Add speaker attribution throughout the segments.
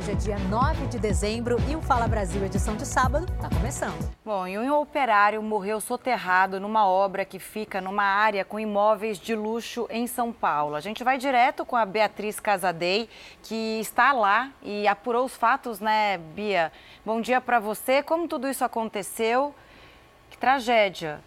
Speaker 1: Hoje é dia 9 de dezembro e o Fala Brasil, edição de sábado, está começando.
Speaker 2: Bom, e um operário morreu soterrado numa obra que fica numa área com imóveis de luxo em São Paulo. A gente vai direto com a Beatriz Casadei, que está lá e apurou os fatos, né, Bia? Bom dia para você. Como tudo isso aconteceu? Que tragédia.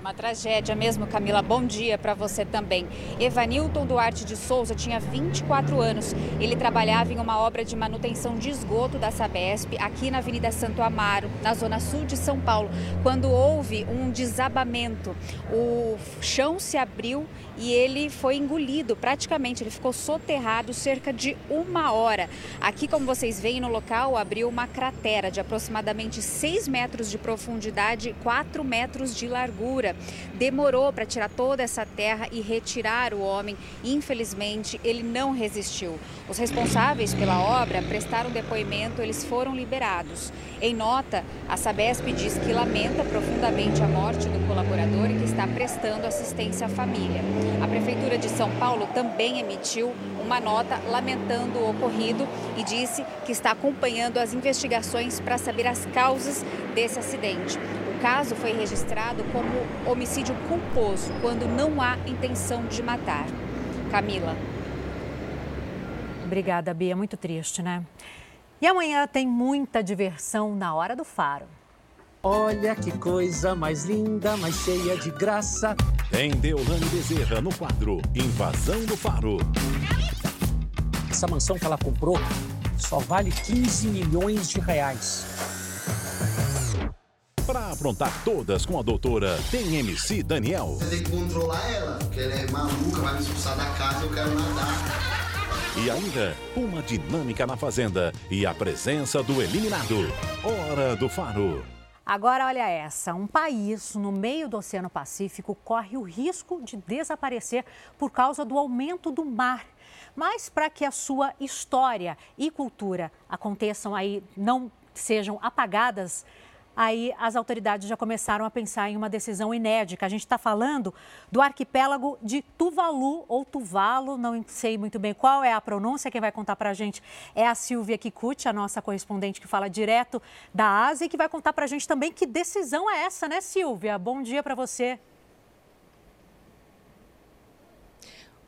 Speaker 3: Uma tragédia mesmo, Camila. Bom dia para você também. Evanilton Duarte de Souza tinha 24 anos. Ele trabalhava em uma obra de manutenção de esgoto da Sabesp, aqui na Avenida Santo Amaro, na zona sul de São Paulo, quando houve um desabamento. O chão se abriu e ele foi engolido praticamente. Ele ficou soterrado cerca de uma hora. Aqui, como vocês veem no local, abriu uma cratera de aproximadamente 6 metros de profundidade e 4 metros de largura. Demorou para tirar toda essa terra e retirar o homem. Infelizmente, ele não resistiu. Os responsáveis pela obra prestaram depoimento, eles foram liberados. Em nota, a Sabesp diz que lamenta profundamente a morte do colaborador e que está prestando assistência à família. A Prefeitura de São Paulo também emitiu uma nota lamentando o ocorrido e disse que está acompanhando as investigações para saber as causas desse acidente caso foi registrado como homicídio culposo, quando não há intenção de matar. Camila.
Speaker 1: Obrigada, Bia. Muito triste, né? E amanhã tem muita diversão na Hora do Faro.
Speaker 4: Olha que coisa mais linda, mais cheia de graça.
Speaker 5: Tem Deolane Bezerra no quadro Invasão do Faro.
Speaker 4: Essa mansão que ela comprou só vale 15 milhões de reais.
Speaker 5: Para aprontar todas com a doutora, tem MC Daniel.
Speaker 6: Você tem que controlar ela, porque ela é maluca, vai me expulsar da casa e eu quero nadar.
Speaker 5: E ainda, uma dinâmica na fazenda e a presença do eliminado. Hora do Faro.
Speaker 1: Agora, olha essa: um país no meio do Oceano Pacífico corre o risco de desaparecer por causa do aumento do mar. Mas para que a sua história e cultura aconteçam aí, não sejam apagadas, aí as autoridades já começaram a pensar em uma decisão inédita. A gente está falando do arquipélago de Tuvalu ou Tuvalu, não sei muito bem qual é a pronúncia. Quem vai contar para a gente é a Silvia Kikuchi, a nossa correspondente que fala direto da Ásia e que vai contar para a gente também que decisão é essa, né, Silvia? Bom dia para você.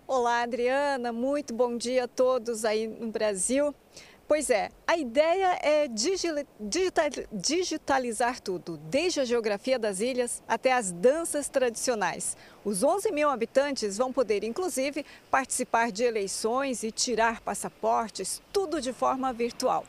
Speaker 7: Olá, Adriana. Muito bom dia a todos aí no Brasil. Pois é, a ideia é digitalizar tudo, desde a geografia das ilhas até as danças tradicionais. Os 11 mil habitantes vão poder, inclusive, participar de eleições e tirar passaportes, tudo de forma virtual.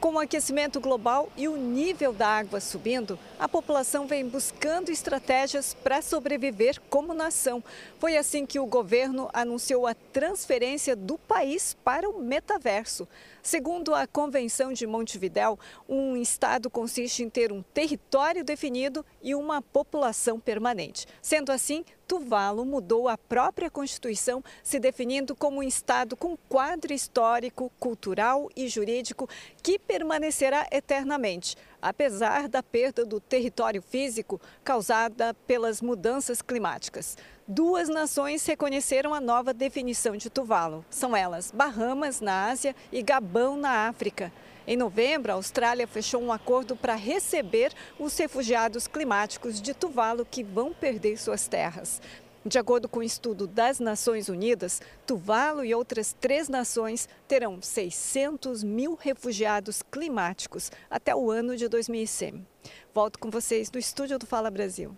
Speaker 7: Com o aquecimento global e o nível da água subindo, a população vem buscando estratégias para sobreviver como nação. Foi assim que o governo anunciou a transferência do país para o metaverso. Segundo a Convenção de Montevidéu, um Estado consiste em ter um território definido e uma população permanente. Sendo assim, Tuvalu mudou a própria Constituição, se definindo como um Estado com quadro histórico, cultural e jurídico que permanecerá eternamente, apesar da perda do território físico causada pelas mudanças climáticas. Duas nações reconheceram a nova definição de Tuvalu. São elas Bahamas, na Ásia, e Gabão, na África. Em novembro, a Austrália fechou um acordo para receber os refugiados climáticos de Tuvalu que vão perder suas terras. De acordo com o um estudo das Nações Unidas, Tuvalu e outras três nações terão 600 mil refugiados climáticos até o ano de 2100. Volto com vocês do estúdio do Fala Brasil.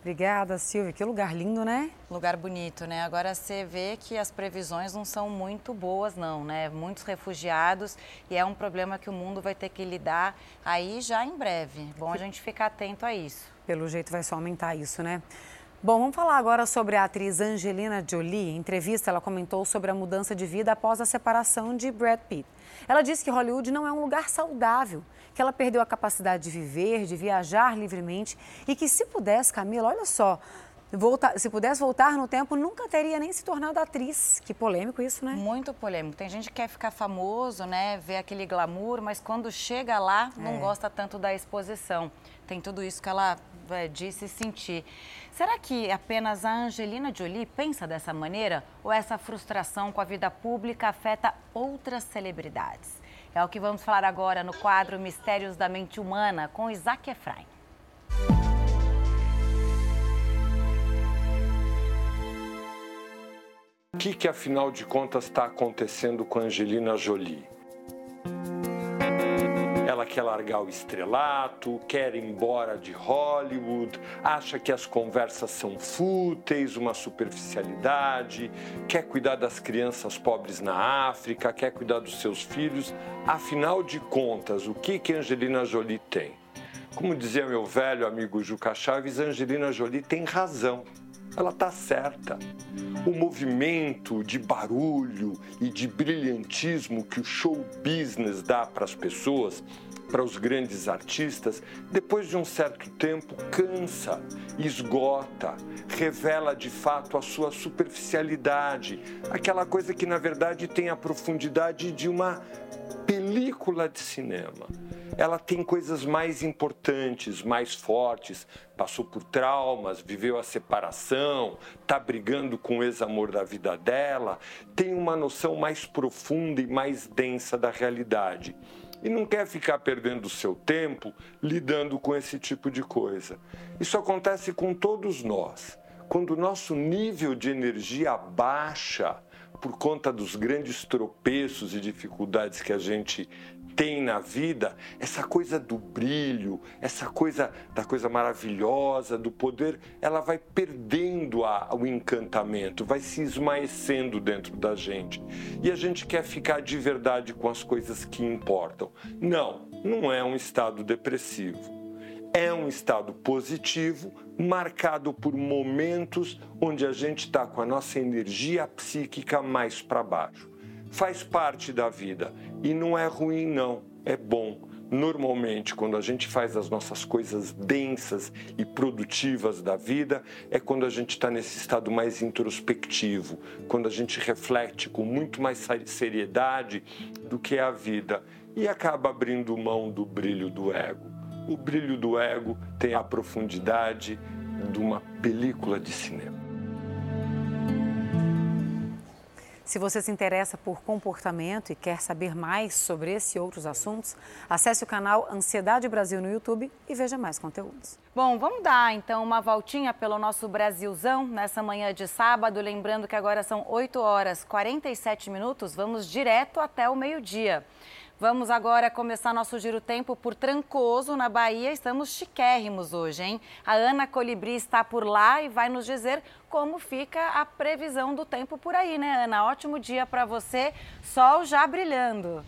Speaker 2: Obrigada, Silvia. Que lugar lindo, né? Lugar bonito, né? Agora você vê que as previsões não são muito boas, não, né? Muitos refugiados e é um problema que o mundo vai ter que lidar aí já em breve. Bom a gente ficar atento a isso.
Speaker 8: Pelo jeito vai só aumentar isso, né? Bom, vamos falar agora sobre a atriz Angelina Jolie. Em entrevista, ela comentou sobre a mudança de vida após a separação de Brad Pitt. Ela disse que Hollywood não é um lugar saudável, que ela perdeu a capacidade de viver, de viajar livremente e que se pudesse, Camila, olha só, Voltar, se pudesse voltar no tempo, nunca teria nem se tornado atriz. Que polêmico isso, né?
Speaker 2: Muito polêmico. Tem gente que quer ficar famoso, né? Ver aquele glamour, mas quando chega lá, não é. gosta tanto da exposição. Tem tudo isso que ela é, disse sentir. Será que apenas a Angelina Jolie pensa dessa maneira? Ou essa frustração com a vida pública afeta outras celebridades? É o que vamos falar agora no quadro Mistérios da Mente Humana com Isaac Efraim.
Speaker 9: O que, que afinal de contas está acontecendo com Angelina Jolie? Ela quer largar o estrelato, quer ir embora de Hollywood, acha que as conversas são fúteis, uma superficialidade, quer cuidar das crianças pobres na África, quer cuidar dos seus filhos. Afinal de contas, o que que Angelina Jolie tem? Como dizia meu velho amigo Juca Chaves, Angelina Jolie tem razão ela está certa. O movimento de barulho e de brilhantismo que o show business dá para as pessoas, para os grandes artistas, depois de um certo tempo cansa, esgota, revela de fato a sua superficialidade, aquela coisa que na verdade tem a profundidade de uma película de cinema ela tem coisas mais importantes, mais fortes, passou por traumas, viveu a separação, está brigando com o ex-amor da vida dela, tem uma noção mais profunda e mais densa da realidade. E não quer ficar perdendo o seu tempo lidando com esse tipo de coisa. Isso acontece com todos nós. Quando o nosso nível de energia baixa, por conta dos grandes tropeços e dificuldades que a gente tem na vida essa coisa do brilho, essa coisa da coisa maravilhosa, do poder, ela vai perdendo a, o encantamento, vai se esmaecendo dentro da gente. E a gente quer ficar de verdade com as coisas que importam. Não, não é um estado depressivo. É um estado positivo, marcado por momentos onde a gente está com a nossa energia psíquica mais para baixo faz parte da vida e não é ruim, não, é bom. Normalmente, quando a gente faz as nossas coisas densas e produtivas da vida, é quando a gente está nesse estado mais introspectivo, quando a gente reflete com muito mais seriedade do que é a vida e acaba abrindo mão do brilho do ego. O brilho do ego tem a profundidade de uma película de cinema.
Speaker 8: Se você se interessa por comportamento e quer saber mais sobre esse e outros assuntos, acesse o canal Ansiedade Brasil no YouTube e veja mais conteúdos.
Speaker 2: Bom, vamos dar então uma voltinha pelo nosso Brasilzão nessa manhã de sábado. Lembrando que agora são 8 horas 47 minutos, vamos direto até o meio-dia. Vamos agora começar nosso giro tempo por Trancoso, na Bahia. Estamos chiquérrimos hoje, hein? A Ana Colibri está por lá e vai nos dizer como fica a previsão do tempo por aí, né, Ana? Ótimo dia para você, sol já brilhando.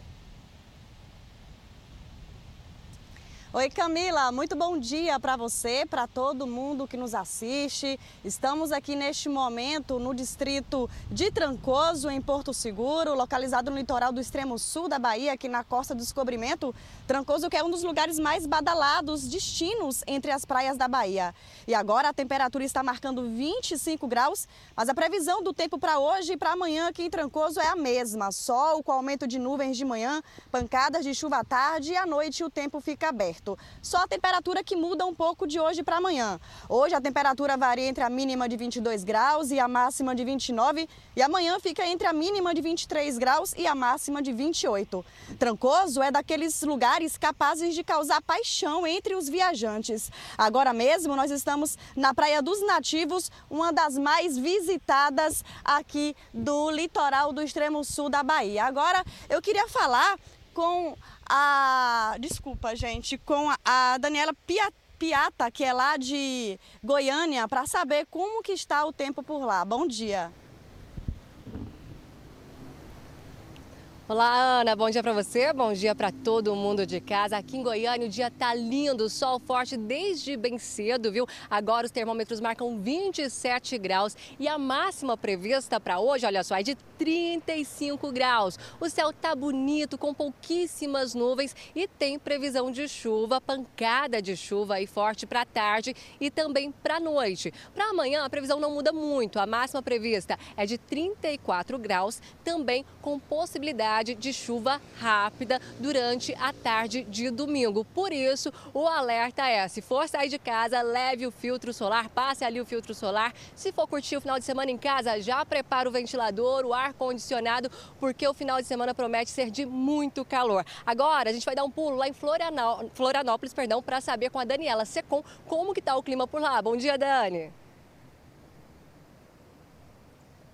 Speaker 10: Oi Camila, muito bom dia para você, para todo mundo que nos assiste. Estamos aqui neste momento no distrito de Trancoso, em Porto Seguro, localizado no litoral do extremo sul da Bahia, aqui na Costa do Descobrimento. Trancoso que é um dos lugares mais badalados, destinos entre as praias da Bahia. E agora a temperatura está marcando 25 graus, mas a previsão do tempo para hoje e para amanhã aqui em Trancoso é a mesma. Sol com aumento de nuvens de manhã, pancadas de chuva à tarde e à noite o tempo fica aberto certo. Só a temperatura que muda um pouco de hoje para amanhã. Hoje a temperatura varia entre a mínima de 22 graus e a máxima de 29 e amanhã fica entre a mínima de 23 graus e a máxima de 28. Trancoso é daqueles lugares capazes de causar paixão entre os viajantes. Agora mesmo nós estamos na Praia dos Nativos, uma das mais visitadas aqui do litoral do extremo sul da Bahia. Agora eu queria falar com a. Desculpa, gente, com a Daniela Piata, que é lá de Goiânia, para saber como que está o tempo por lá. Bom dia.
Speaker 11: Olá, Ana. Bom dia para você, bom dia para todo mundo de casa. Aqui em Goiânia o dia tá lindo, sol forte desde bem cedo, viu? Agora os termômetros marcam 27 graus e a máxima prevista para hoje, olha só, é de 35 graus. O céu tá bonito, com pouquíssimas nuvens e tem previsão de chuva, pancada de chuva aí forte para tarde e também para noite. Para amanhã a previsão não muda muito. A máxima prevista é de 34 graus, também com possibilidade possibilidade de chuva rápida durante a tarde de domingo. Por isso, o alerta é: se for sair de casa, leve o filtro solar, passe ali o filtro solar. Se for curtir o final de semana em casa, já prepara o ventilador, o ar condicionado, porque o final de semana promete ser de muito calor. Agora, a gente vai dar um pulo lá em Florianópolis, perdão, para saber com a Daniela Secom como que está o clima por lá. Bom dia, Dani.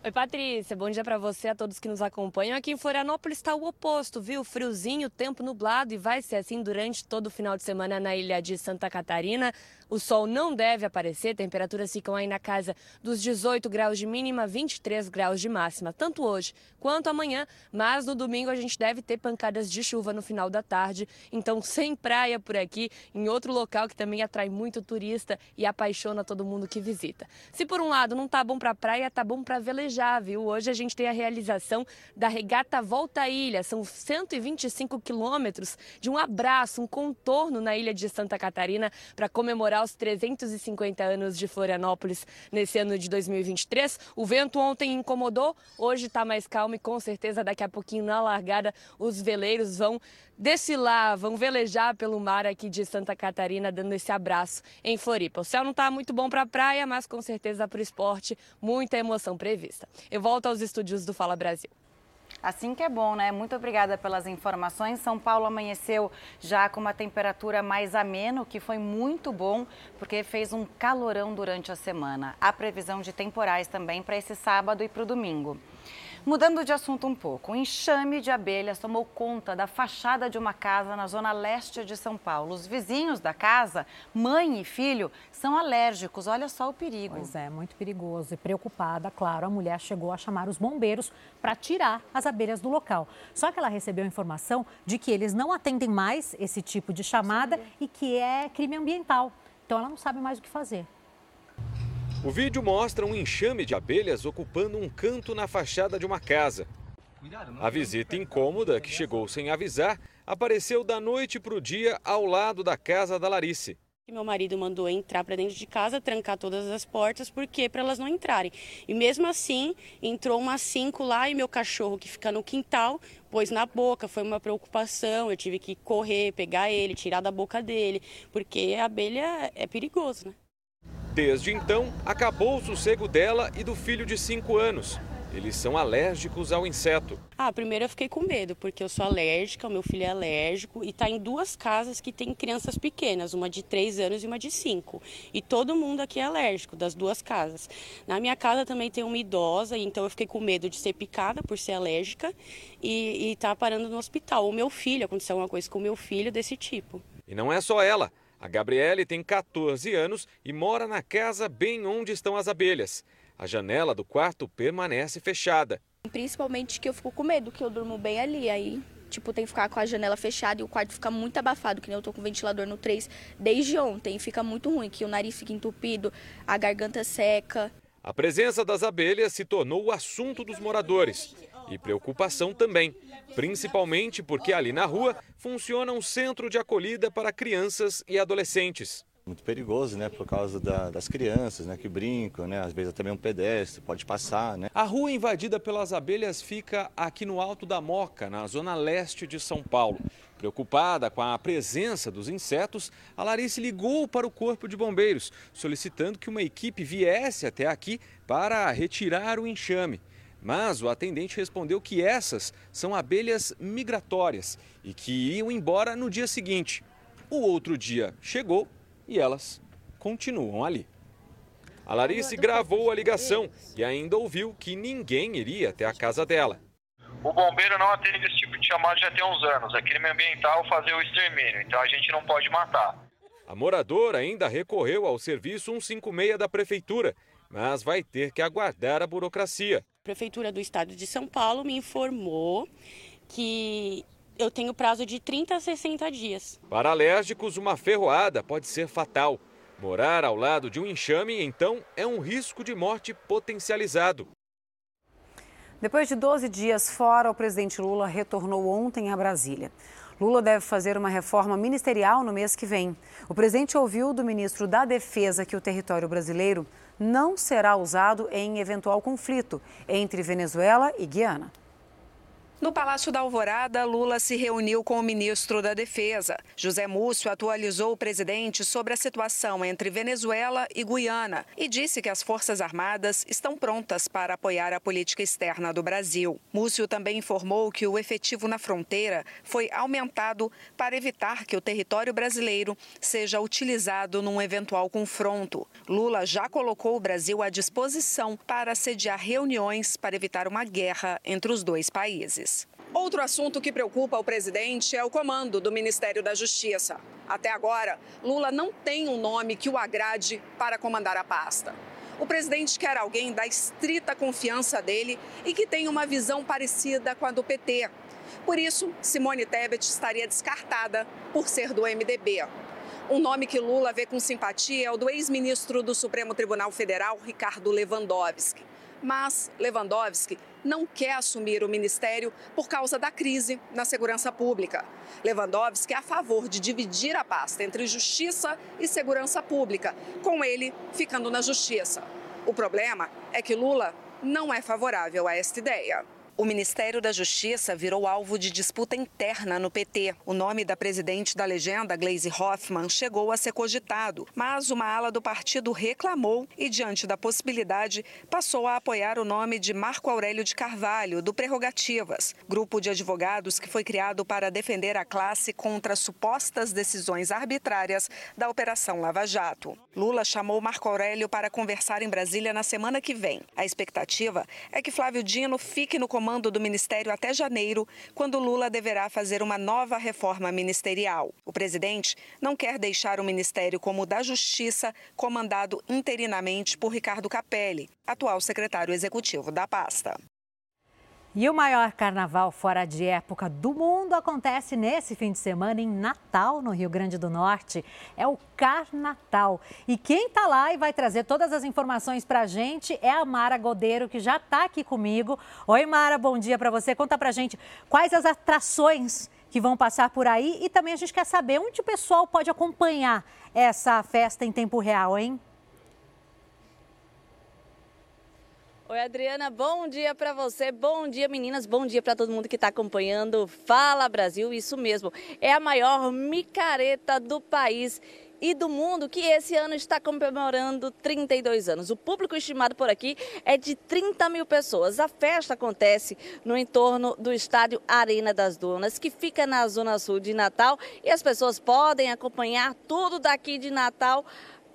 Speaker 12: Oi, Patrícia. Bom dia para você, a todos que nos acompanham. Aqui em Florianópolis está o oposto, viu? Friozinho, tempo nublado e vai ser assim durante todo o final de semana na ilha de Santa Catarina. O sol não deve aparecer, temperaturas ficam aí na casa dos 18 graus de mínima, 23 graus de máxima, tanto hoje quanto amanhã, mas no domingo a gente deve ter pancadas de chuva no final da tarde, então sem praia por aqui, em outro local que também atrai muito turista e apaixona todo mundo que visita. Se por um lado não tá bom para praia, tá bom para velejar, viu? Hoje a gente tem a realização da regata Volta à Ilha, são 125 quilômetros de um abraço, um contorno na ilha de Santa Catarina para comemorar os 350 anos de Florianópolis nesse ano de 2023. O vento ontem incomodou, hoje está mais calmo e com certeza daqui a pouquinho na largada os veleiros vão desfilar, vão velejar pelo mar aqui de Santa Catarina, dando esse abraço em Floripa. O céu não está muito bom para a praia, mas com certeza para o esporte, muita emoção prevista. Eu volto aos estúdios do Fala Brasil.
Speaker 2: Assim que é bom, né? Muito obrigada pelas informações. São Paulo amanheceu já com uma temperatura mais amena, o que foi muito bom, porque fez um calorão durante a semana. Há previsão de temporais também para esse sábado e para o domingo. Mudando de assunto um pouco, um enxame de abelhas tomou conta da fachada de uma casa na zona leste de São Paulo. Os vizinhos da casa, mãe e filho, são alérgicos. Olha só o perigo.
Speaker 1: Pois é, muito perigoso. E preocupada, claro, a mulher chegou a chamar os bombeiros para tirar as abelhas do local. Só que ela recebeu informação de que eles não atendem mais esse tipo de chamada e que é crime ambiental. Então ela não sabe mais o que fazer.
Speaker 13: O vídeo mostra um enxame de abelhas ocupando um canto na fachada de uma casa. A visita incômoda, que chegou sem avisar, apareceu da noite para o dia ao lado da casa da Larice.
Speaker 14: Meu marido mandou entrar para dentro de casa, trancar todas as portas, porque para elas não entrarem. E mesmo assim, entrou umas cinco lá e meu cachorro que fica no quintal pôs na boca. Foi uma preocupação. Eu tive que correr, pegar ele, tirar da boca dele, porque a abelha é perigoso, né?
Speaker 13: Desde então, acabou o sossego dela e do filho de 5 anos. Eles são alérgicos ao inseto.
Speaker 14: Ah, primeiro eu fiquei com medo, porque eu sou alérgica, o meu filho é alérgico e está em duas casas que tem crianças pequenas, uma de 3 anos e uma de 5. E todo mundo aqui é alérgico, das duas casas. Na minha casa também tem uma idosa, então eu fiquei com medo de ser picada por ser alérgica e estar tá parando no hospital. O meu filho, aconteceu uma coisa com o meu filho desse tipo.
Speaker 13: E não é só ela. A Gabriele tem 14 anos e mora na casa bem onde estão as abelhas. A janela do quarto permanece fechada.
Speaker 15: Principalmente que eu fico com medo, que eu durmo bem ali. Aí, tipo, tem que ficar com a janela fechada e o quarto fica muito abafado, que nem eu tô com o ventilador no 3 desde ontem. Fica muito ruim, que o nariz fica entupido, a garganta seca.
Speaker 13: A presença das abelhas se tornou o assunto dos moradores e preocupação também, principalmente porque ali na rua funciona um centro de acolhida para crianças e adolescentes.
Speaker 16: Muito perigoso, né, por causa da, das crianças, né, que brincam, né, às vezes também um pedestre pode passar, né.
Speaker 13: A rua invadida pelas abelhas fica aqui no Alto da Moca, na zona leste de São Paulo. Preocupada com a presença dos insetos, a Larice ligou para o Corpo de Bombeiros, solicitando que uma equipe viesse até aqui para retirar o enxame. Mas o atendente respondeu que essas são abelhas migratórias e que iam embora no dia seguinte. O outro dia chegou e elas continuam ali. A Larice gravou a ligação e ainda ouviu que ninguém iria até a casa dela.
Speaker 17: O bombeiro não atende esse tipo de chamado já tem uns anos. É crime ambiental fazer o extermínio, então a gente não pode matar.
Speaker 13: A moradora ainda recorreu ao serviço 156 da prefeitura, mas vai ter que aguardar a burocracia.
Speaker 14: A prefeitura do estado de São Paulo me informou que eu tenho prazo de 30 a 60 dias.
Speaker 13: Para alérgicos, uma ferroada pode ser fatal. Morar ao lado de um enxame, então, é um risco de morte potencializado.
Speaker 8: Depois de 12 dias fora, o presidente Lula retornou ontem a Brasília. Lula deve fazer uma reforma ministerial no mês que vem. O presidente ouviu do ministro da Defesa que o território brasileiro não será usado em eventual conflito entre Venezuela e Guiana.
Speaker 18: No Palácio da Alvorada, Lula se reuniu com o ministro da Defesa. José Múcio atualizou o presidente sobre a situação entre Venezuela e Guiana e disse que as Forças Armadas estão prontas para apoiar a política externa do Brasil. Múcio também informou que o efetivo na fronteira foi aumentado para evitar que o território brasileiro seja utilizado num eventual confronto. Lula já colocou o Brasil à disposição para sediar reuniões para evitar uma guerra entre os dois países. Outro assunto que preocupa o presidente é o comando do Ministério da Justiça. Até agora, Lula não tem um nome que o agrade para comandar a pasta. O presidente quer alguém da estrita confiança dele e que tenha uma visão parecida com a do PT. Por isso, Simone Tebet estaria descartada por ser do MDB. Um nome que Lula vê com simpatia é o do ex-ministro do Supremo Tribunal Federal, Ricardo Lewandowski. Mas Lewandowski não quer assumir o ministério por causa da crise na segurança pública. Lewandowski é a favor de dividir a pasta entre justiça e segurança pública, com ele ficando na justiça. O problema é que Lula não é favorável a esta ideia. O Ministério da Justiça virou alvo de disputa interna no PT. O nome da presidente da legenda, Gleisi Hoffmann, chegou a ser cogitado, mas uma ala do partido reclamou e, diante da possibilidade, passou a apoiar o nome de Marco Aurélio de Carvalho, do Prerrogativas, grupo de advogados que foi criado para defender a classe contra supostas decisões arbitrárias da Operação Lava Jato. Lula chamou Marco Aurélio para conversar em Brasília na semana que vem. A expectativa é que Flávio Dino fique no comando comando do ministério até janeiro, quando Lula deverá fazer uma nova reforma ministerial. O presidente não quer deixar o ministério como o da Justiça, comandado interinamente por Ricardo Capelli, atual secretário executivo da pasta.
Speaker 1: E o maior carnaval fora de época do mundo acontece nesse fim de semana em Natal, no Rio Grande do Norte. É o Carnatal. E quem está lá e vai trazer todas as informações para a gente é a Mara Godeiro, que já está aqui comigo. Oi, Mara, bom dia para você. Conta para a gente quais as atrações que vão passar por aí e também a gente quer saber onde o pessoal pode acompanhar essa festa em tempo real, hein?
Speaker 19: Oi, Adriana, bom dia para você, bom dia, meninas, bom dia para todo mundo que está acompanhando. Fala Brasil, isso mesmo, é a maior micareta do país e do mundo que esse ano está comemorando 32 anos. O público estimado por aqui é de 30 mil pessoas. A festa acontece no entorno do estádio Arena das Dunas, que fica na zona sul de Natal, e as pessoas podem acompanhar tudo daqui de Natal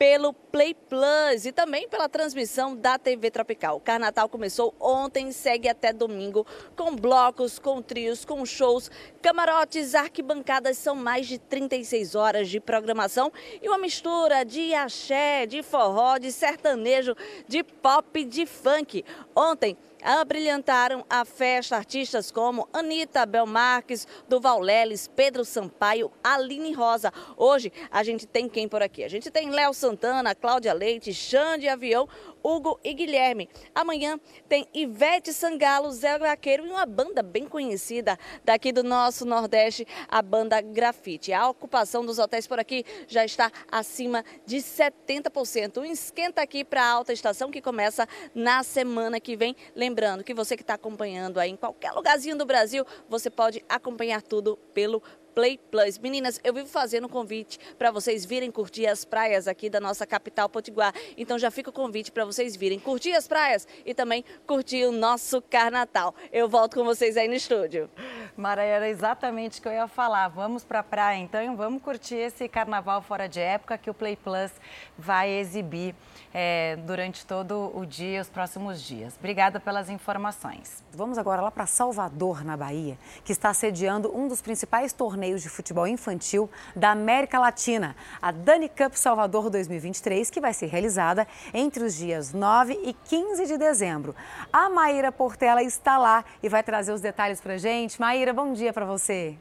Speaker 19: pelo Play Plus e também pela transmissão da TV Tropical. O Carnatal começou ontem e segue até domingo com blocos, com trios, com shows, camarotes, arquibancadas. São mais de 36 horas de programação e uma mistura de axé, de forró, de sertanejo, de pop, de funk. Ontem, abrilhantaram a festa artistas como Anitta Belmarques, Duval Leles, Pedro Sampaio, Aline Rosa. Hoje a gente tem quem por aqui? A gente tem Léo Santana, Cláudia Leite, Xande Avião, Hugo e Guilherme. Amanhã tem Ivete Sangalo, Zé Vaqueiro e uma banda bem conhecida daqui do nosso Nordeste, a banda Grafite. A ocupação dos hotéis por aqui já está acima de 70%. Um esquenta aqui para a alta estação que começa na semana que vem. Lembrando que você que está acompanhando aí em qualquer lugarzinho do Brasil, você pode acompanhar tudo pelo Play Plus. Meninas, eu vivo fazendo um convite para vocês virem curtir as praias aqui da nossa capital Potiguar. Então já fica o convite para vocês virem curtir as praias e também curtir o nosso Carnatal. Eu volto com vocês aí no estúdio.
Speaker 2: Mara, era exatamente o que eu ia falar. Vamos para a praia então, vamos curtir esse carnaval fora de época que o Play Plus vai exibir é, durante todo o dia, os próximos dias. Obrigada pelas informações.
Speaker 8: Vamos agora lá para Salvador, na Bahia, que está sediando um dos principais torneios de futebol infantil da América Latina, a Dani Cup Salvador 2023, que vai ser realizada entre os dias 9 e 15 de dezembro. A Maíra Portela está lá e vai trazer os detalhes para gente. Maíra, bom dia para você.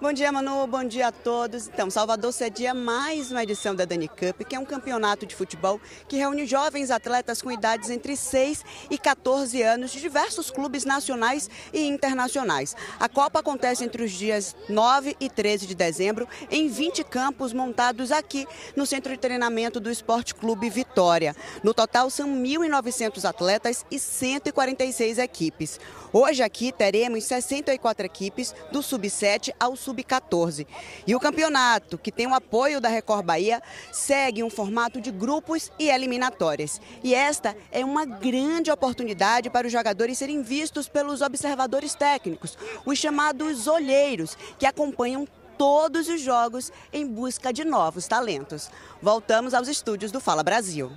Speaker 20: Bom dia, Manu. Bom dia a todos. Então, Salvador cedia mais uma edição da Dani Cup, que é um campeonato de futebol que reúne jovens atletas com idades entre 6 e 14 anos de diversos clubes nacionais e internacionais. A Copa acontece entre os dias 9 e 13 de dezembro em 20 campos montados aqui no Centro de Treinamento do Esporte Clube Vitória. No total, são 1.900 atletas e 146 equipes. Hoje aqui teremos 64 equipes do Sub-7 ao Sub-14. E o campeonato, que tem o apoio da Record Bahia, segue um formato de grupos e eliminatórias. E esta é uma grande oportunidade para os jogadores serem vistos pelos observadores técnicos, os chamados olheiros, que acompanham todos os jogos em busca de novos talentos. Voltamos aos estúdios do Fala Brasil.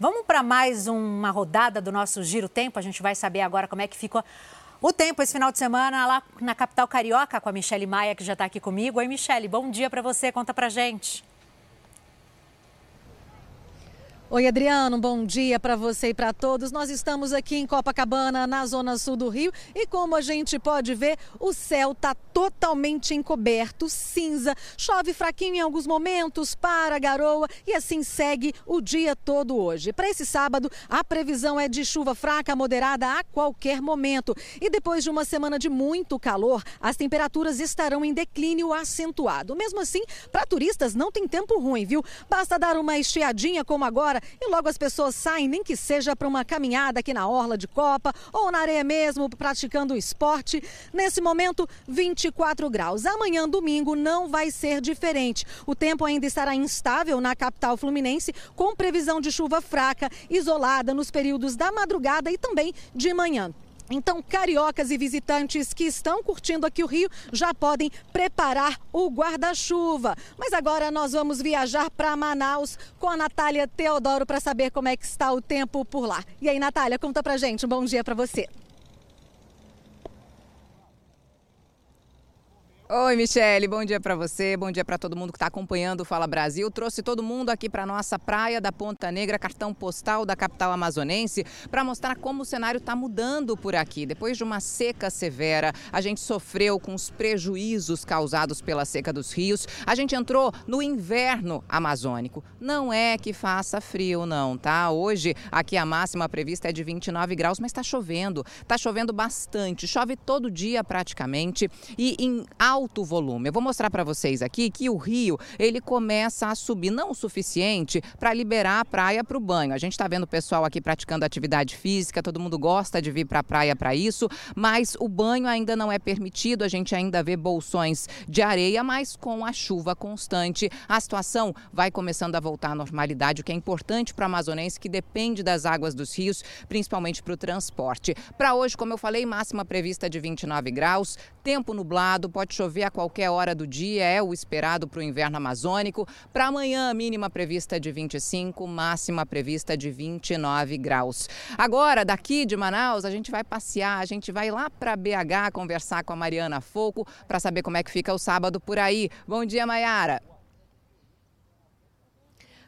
Speaker 1: Vamos para mais uma rodada do nosso Giro Tempo. A gente vai saber agora como é que ficou o tempo esse final de semana lá na capital carioca com a Michele Maia, que já está aqui comigo. Oi, Michele, bom dia para você. Conta para gente.
Speaker 21: Oi, Adriano, bom dia para você e para todos. Nós estamos aqui em Copacabana, na zona sul do Rio, e como a gente pode ver, o céu está totalmente encoberto, cinza, chove fraquinho em alguns momentos, para, garoa e assim segue o dia todo hoje. Para esse sábado, a previsão é de chuva fraca moderada a qualquer momento. E depois de uma semana de muito calor, as temperaturas estarão em declínio acentuado. Mesmo assim, para turistas não tem tempo ruim, viu? Basta dar uma estiadinha como agora e logo as pessoas saem, nem que seja para uma caminhada aqui na Orla de Copa ou na areia mesmo, praticando esporte. Nesse momento, 24 graus. Amanhã, domingo, não vai ser diferente. O tempo ainda estará instável na capital fluminense, com previsão de chuva fraca, isolada nos períodos da madrugada e também de manhã. Então, cariocas e visitantes que estão curtindo aqui o Rio já podem preparar o guarda-chuva. Mas agora nós vamos viajar para Manaus com a Natália Teodoro para saber como é que está o tempo por lá. E aí, Natália, conta pra gente. Um bom dia para você.
Speaker 22: Oi, Michele, bom dia para você, bom dia para todo mundo que está acompanhando o Fala Brasil. Trouxe todo mundo aqui para nossa praia da Ponta Negra, cartão postal da capital amazonense, para mostrar como o cenário está mudando por aqui. Depois de uma seca severa, a gente sofreu com os prejuízos causados pela seca dos rios. A gente entrou no inverno amazônico. Não é que faça frio, não, tá? Hoje aqui a máxima prevista é de 29 graus, mas está chovendo. Está chovendo bastante, chove todo dia praticamente e em alto volume. Eu vou mostrar para vocês aqui que o rio ele começa a subir, não o suficiente para liberar a praia para o banho. A gente está vendo o pessoal aqui praticando atividade física, todo mundo gosta de vir para a praia para isso, mas o banho ainda não é permitido, a gente ainda vê bolsões de areia, mas com a chuva constante, a situação vai começando a voltar à normalidade, o que é importante para o amazonense que depende das águas dos rios, principalmente para o transporte. Para hoje, como eu falei, máxima prevista de 29 graus, tempo nublado, pode chover a qualquer hora do dia, é o esperado para o inverno amazônico. Para amanhã, mínima prevista de 25, máxima prevista de 29 graus. Agora, daqui de Manaus, a gente vai passear, a gente vai lá para BH conversar com a Mariana Foco para saber como é que fica o sábado por aí. Bom dia, Maiara.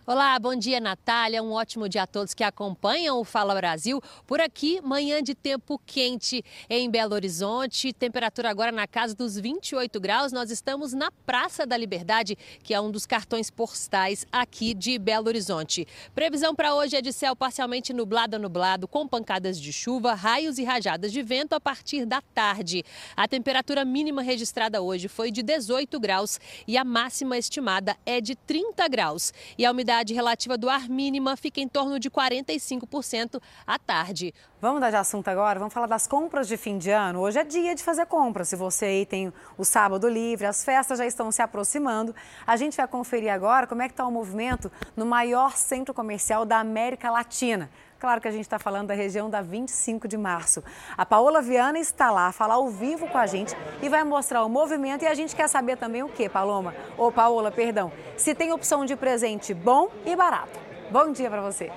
Speaker 23: Olá, bom dia, Natália. Um ótimo dia a todos que acompanham o Fala Brasil. Por aqui, manhã de tempo quente em Belo Horizonte. Temperatura agora na casa dos 28 graus. Nós estamos na Praça da Liberdade, que é um dos cartões postais aqui de Belo Horizonte. Previsão para hoje é de céu parcialmente nublado a nublado, com pancadas de chuva, raios e rajadas de vento a partir da tarde. A temperatura mínima registrada hoje foi de 18 graus e a máxima estimada é de 30 graus. E a umidade umidade relativa do ar mínima fica em torno de 45% à tarde.
Speaker 8: Vamos mudar de assunto agora? Vamos falar das compras de fim de ano. Hoje é dia de fazer compras. Se você aí tem o sábado livre, as festas já estão se aproximando. A gente vai conferir agora como é que está o movimento no maior centro comercial da América Latina. Claro que a gente está falando da região da 25 de março. A Paola Viana está lá, falar ao vivo com a gente e vai mostrar o movimento. E a gente quer saber também o que, Paloma? Ou Paola, perdão. Se tem opção de presente bom e barato. Bom dia para você.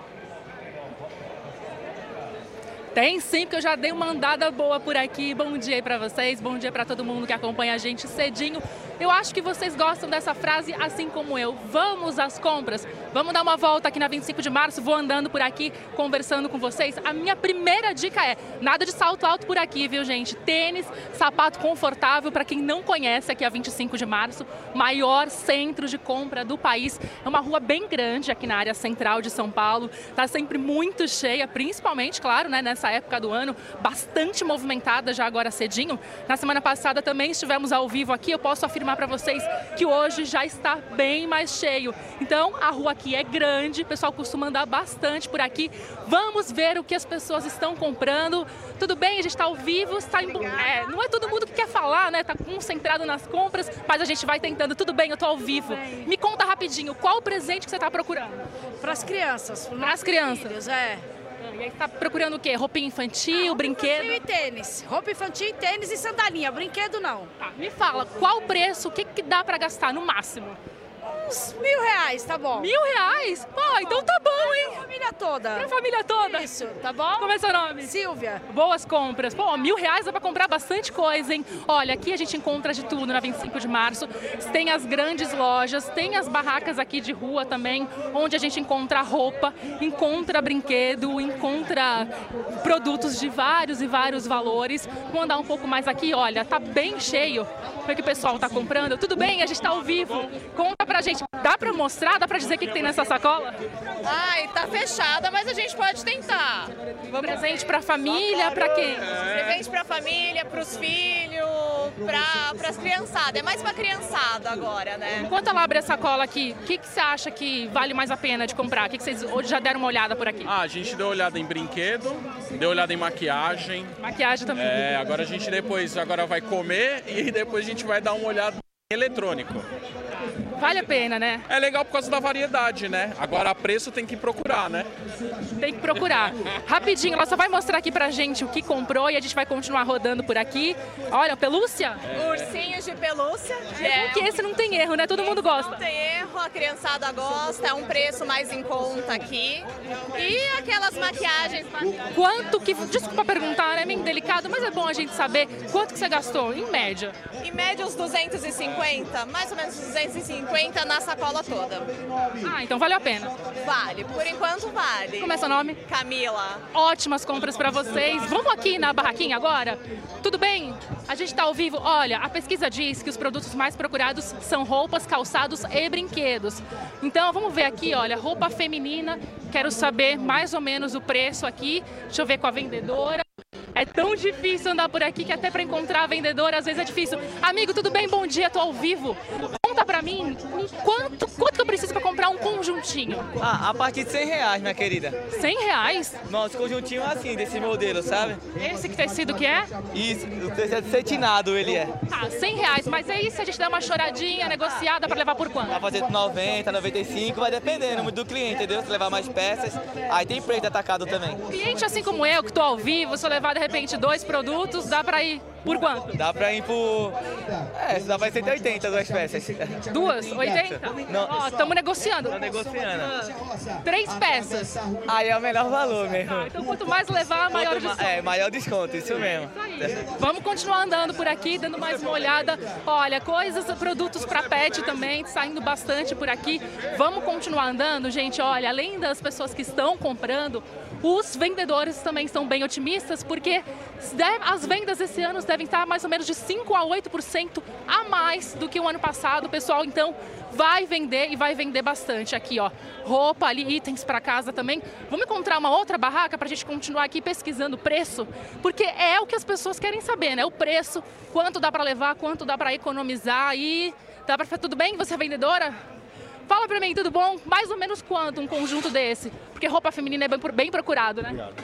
Speaker 24: Tem sim, porque eu já dei uma andada boa por aqui. Bom dia aí para vocês, bom dia para todo mundo que acompanha a gente cedinho Eu acho que vocês gostam dessa frase assim como eu. Vamos às compras. Vamos dar uma volta aqui na 25 de março, vou andando por aqui, conversando com vocês. A minha primeira dica é: nada de salto alto por aqui, viu, gente? Tênis, sapato confortável para quem não conhece aqui a 25 de março, maior centro de compra do país. É uma rua bem grande aqui na área central de São Paulo. Tá sempre muito cheia, principalmente, claro, né, nessa época do ano, bastante movimentada já agora cedinho. Na semana passada também estivemos ao vivo aqui, eu posso afirmar para vocês que hoje já está bem mais cheio. Então, a rua aqui é grande, o pessoal costuma andar bastante por aqui. Vamos ver o que as pessoas estão comprando. Tudo bem, a gente está ao vivo, está em... é, não é todo mundo que quer falar, né? Está concentrado nas compras, mas a gente vai tentando. Tudo bem, eu estou ao vivo. Me conta rapidinho, qual o presente que você está procurando?
Speaker 25: Para as crianças.
Speaker 24: Para as crianças?
Speaker 25: Filhos, é.
Speaker 24: E aí tá procurando o quê? Roupinha infantil, ah, brinquedo?
Speaker 25: Infantil e tênis. Roupa infantil, tênis e sandalinha. Brinquedo não.
Speaker 24: Tá, me fala, qual o preço, o que, que dá para gastar no máximo?
Speaker 25: Uns mil reais, tá bom.
Speaker 24: Mil reais? Pô, então tá bom, hein?
Speaker 25: Pra família toda.
Speaker 24: Pra família toda?
Speaker 25: Isso, tá bom?
Speaker 24: Como é seu nome?
Speaker 25: Silvia.
Speaker 24: Boas compras. Pô, mil reais dá pra comprar bastante coisa, hein? Olha, aqui a gente encontra de tudo na 25 de março. Tem as grandes lojas, tem as barracas aqui de rua também, onde a gente encontra roupa, encontra brinquedo, encontra produtos de vários e vários valores. Vamos andar um pouco mais aqui, olha, tá bem cheio. O que o pessoal tá comprando? Tudo bem, a gente tá ao vivo. Conta pra gente, dá pra mostrar? Dá pra dizer o que, que tem nessa sacola?
Speaker 25: Ai, tá fechada, mas a gente pode tentar.
Speaker 24: Vamos... Presente pra família, pra quem?
Speaker 25: Presente pra família, pros filhos, pra, pras criançadas. É mais pra criançada agora, né?
Speaker 24: Enquanto ela abre a sacola aqui, o que, que você acha que vale mais a pena de comprar? O que, que vocês já deram uma olhada por aqui?
Speaker 26: Ah, a gente deu olhada em brinquedo, deu olhada em maquiagem.
Speaker 24: Maquiagem também.
Speaker 26: É, agora a gente depois agora vai comer e depois a gente vai dar uma olhada em eletrônico.
Speaker 24: Vale a pena, né?
Speaker 26: É legal por causa da variedade, né? Agora a preço tem que procurar, né?
Speaker 24: Tem que procurar. Rapidinho, ela só vai mostrar aqui pra gente o que comprou e a gente vai continuar rodando por aqui. Olha, pelúcia?
Speaker 25: É. Ursinhos de pelúcia.
Speaker 24: É, porque esse não tem erro, né? Todo mundo gosta.
Speaker 25: Não tem erro, a criançada gosta, é um preço mais em conta aqui. E aquelas maquiagens.
Speaker 24: Quanto que. Desculpa perguntar, é meio delicado, mas é bom a gente saber quanto que você gastou, em média.
Speaker 25: Em média, uns 250, mais ou menos 250 50 na sacola toda.
Speaker 24: Ah, então valeu a pena.
Speaker 25: Vale, por enquanto vale.
Speaker 24: Como é seu nome?
Speaker 25: Camila.
Speaker 24: Ótimas compras para vocês. Vamos aqui na barraquinha agora? Tudo bem? A gente está ao vivo. Olha, a pesquisa diz que os produtos mais procurados são roupas, calçados e brinquedos. Então vamos ver aqui, olha, roupa feminina. Quero saber mais ou menos o preço aqui. Deixa eu ver com a vendedora. É tão difícil andar por aqui que até para encontrar a vendedora às vezes é difícil. Amigo, tudo bem? Bom dia, tô ao vivo. Conta pra mim quanto, quanto que eu preciso para comprar um conjuntinho?
Speaker 27: Ah, a partir de 100 reais, minha querida.
Speaker 24: 100 reais?
Speaker 27: Nosso conjuntinho é assim, desse modelo, sabe?
Speaker 24: Esse que tecido que é?
Speaker 27: Isso, o tecido é cetinado ele é.
Speaker 24: Tá, 100 reais, mas aí se a gente der uma choradinha, negociada para levar por quanto?
Speaker 27: Vai fazer 90, 95, vai dependendo muito do cliente, entendeu? Se levar mais peças, aí tem preço atacado também.
Speaker 24: Cliente assim como eu, que tô ao vivo, se eu levar de repente dois produtos, dá para ir por quanto?
Speaker 27: Dá pra ir por. É, dá pra ir 180 duas peças.
Speaker 24: Duas? 80? Não. Ó, estamos negociando.
Speaker 27: Estamos negociando.
Speaker 24: Três peças.
Speaker 27: Aí é o melhor valor mesmo.
Speaker 24: Ah, então quanto mais levar, maior
Speaker 27: quanto
Speaker 24: desconto.
Speaker 27: É, maior desconto, isso mesmo.
Speaker 24: Isso Vamos continuar andando por aqui, dando mais uma olhada. Olha, coisas, produtos para pet também, saindo bastante por aqui. Vamos continuar andando, gente. Olha, além das pessoas que estão comprando, os vendedores também estão bem otimistas, porque as vendas esse ano devem estar mais ou menos de 5 a 8% a mais do que o ano passado. O pessoal, então, vai vender e vai vender bastante aqui, ó. Roupa ali, itens para casa também. Vamos encontrar uma outra barraca para a gente continuar aqui pesquisando o preço, porque é o que as pessoas querem saber, né? O preço, quanto dá para levar, quanto dá para economizar e dá para tudo bem? Você é vendedora? Fala para mim, tudo bom? Mais ou menos quanto um conjunto desse? Porque roupa feminina é bem procurado, né? Obrigado.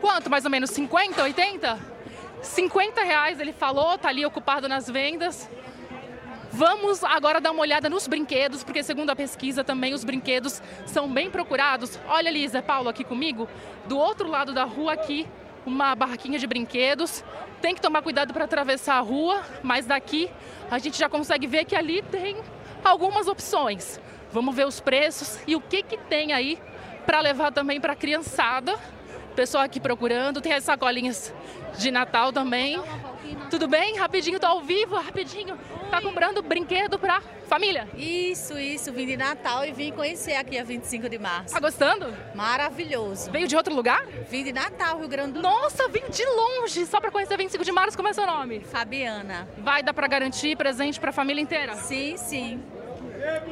Speaker 24: Quanto, mais ou menos? 50, 80? 50 reais, ele falou, tá ali ocupado nas vendas. Vamos agora dar uma olhada nos brinquedos, porque segundo a pesquisa também os brinquedos são bem procurados. Olha ali, Zé Paulo, aqui comigo. Do outro lado da rua aqui, uma barraquinha de brinquedos. Tem que tomar cuidado para atravessar a rua, mas daqui a gente já consegue ver que ali tem algumas opções. Vamos ver os preços e o que, que tem aí para levar também para a criançada pessoal aqui procurando. Tem as sacolinhas de Natal também. Tudo bem? Rapidinho, tô ao vivo, rapidinho. Tá comprando brinquedo pra família?
Speaker 28: Isso, isso. Vim de Natal e vim conhecer aqui a 25 de março.
Speaker 24: Tá gostando?
Speaker 28: Maravilhoso.
Speaker 24: Veio de outro lugar?
Speaker 28: Vim de Natal, Rio Grande do
Speaker 24: Nossa, vim de longe só pra conhecer a 25 de março. Como é seu nome?
Speaker 28: Fabiana.
Speaker 24: Vai dar pra garantir presente pra família inteira?
Speaker 28: Sim, sim.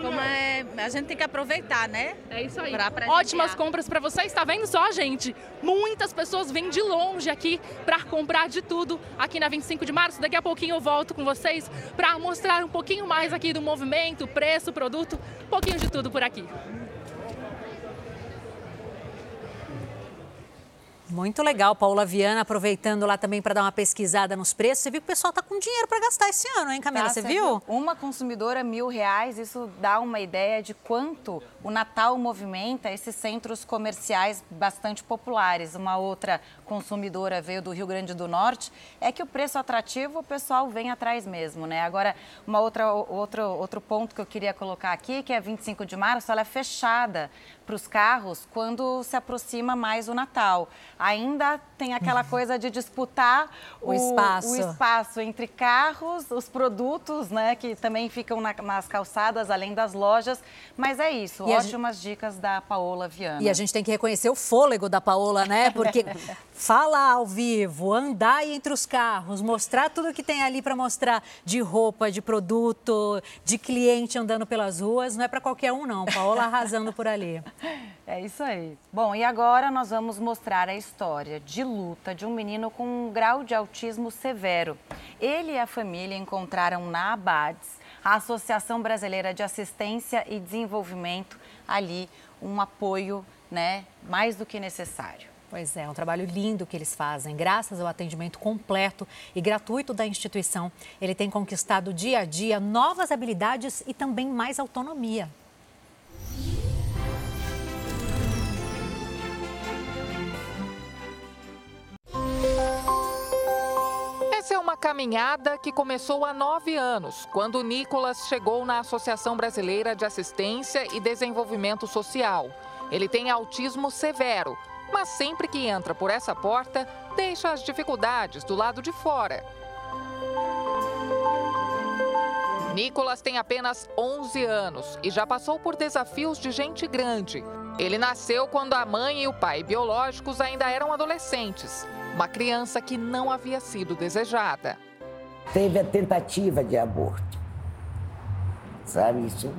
Speaker 28: Como é, a gente tem que aproveitar, né?
Speaker 24: É isso aí. Ótimas compras pra vocês. Tá vendo só, gente? Muitas pessoas vêm de longe aqui pra comprar de tudo aqui na 25 de março. Daqui a pouquinho eu volto com vocês pra mostrar um pouquinho mais aqui do movimento, preço, produto, um pouquinho de tudo por aqui.
Speaker 1: Muito legal, Paula Viana, aproveitando lá também para dar uma pesquisada nos preços. Você viu que o pessoal está com dinheiro para gastar esse ano, hein, Camila?
Speaker 2: Tá,
Speaker 1: você viu?
Speaker 2: Uma consumidora, mil reais, isso dá uma ideia de quanto o Natal movimenta esses centros comerciais bastante populares. Uma outra consumidora veio do Rio Grande do Norte, é que o preço atrativo o pessoal vem atrás mesmo, né? Agora, uma outra, outro, outro ponto que eu queria colocar aqui, que é 25 de março, ela é fechada para os carros quando se aproxima mais o Natal. Ainda tem aquela coisa de disputar
Speaker 1: O espaço.
Speaker 2: o espaço entre carros, os produtos, né, que também ficam na- nas calçadas, além das lojas. Mas é isso,
Speaker 1: E
Speaker 2: ótimas dicas da Paola Viana.
Speaker 1: E a gente tem que reconhecer o fôlego da Paola, né? Porque falar ao vivo, andar entre os carros, mostrar tudo que tem ali para mostrar de roupa, de produto, de cliente andando pelas ruas, não é para qualquer um, não. Paola arrasando por ali.
Speaker 2: É isso aí. Bom, e agora nós vamos mostrar a história de luta de um menino com um grau de autismo severo. Ele e a família encontraram na ABADES, a Associação Brasileira de Assistência e Desenvolvimento, ali um apoio, né, mais do que necessário.
Speaker 1: Pois é, um trabalho lindo que eles fazem. Graças ao atendimento completo e gratuito da instituição, ele tem conquistado dia a dia novas habilidades e também mais autonomia.
Speaker 29: Essa é uma caminhada que começou há nove anos, quando Nicolas chegou na Associação Brasileira de Assistência e Desenvolvimento Social. Ele tem autismo severo, mas sempre que entra por essa porta, deixa as dificuldades do lado de fora. Nicolas tem apenas 11 anos e já passou por desafios de gente grande. Ele nasceu quando a mãe e o pai biológicos ainda eram adolescentes. Uma criança que não havia sido desejada.
Speaker 20: Teve a tentativa de aborto. Sabe, isso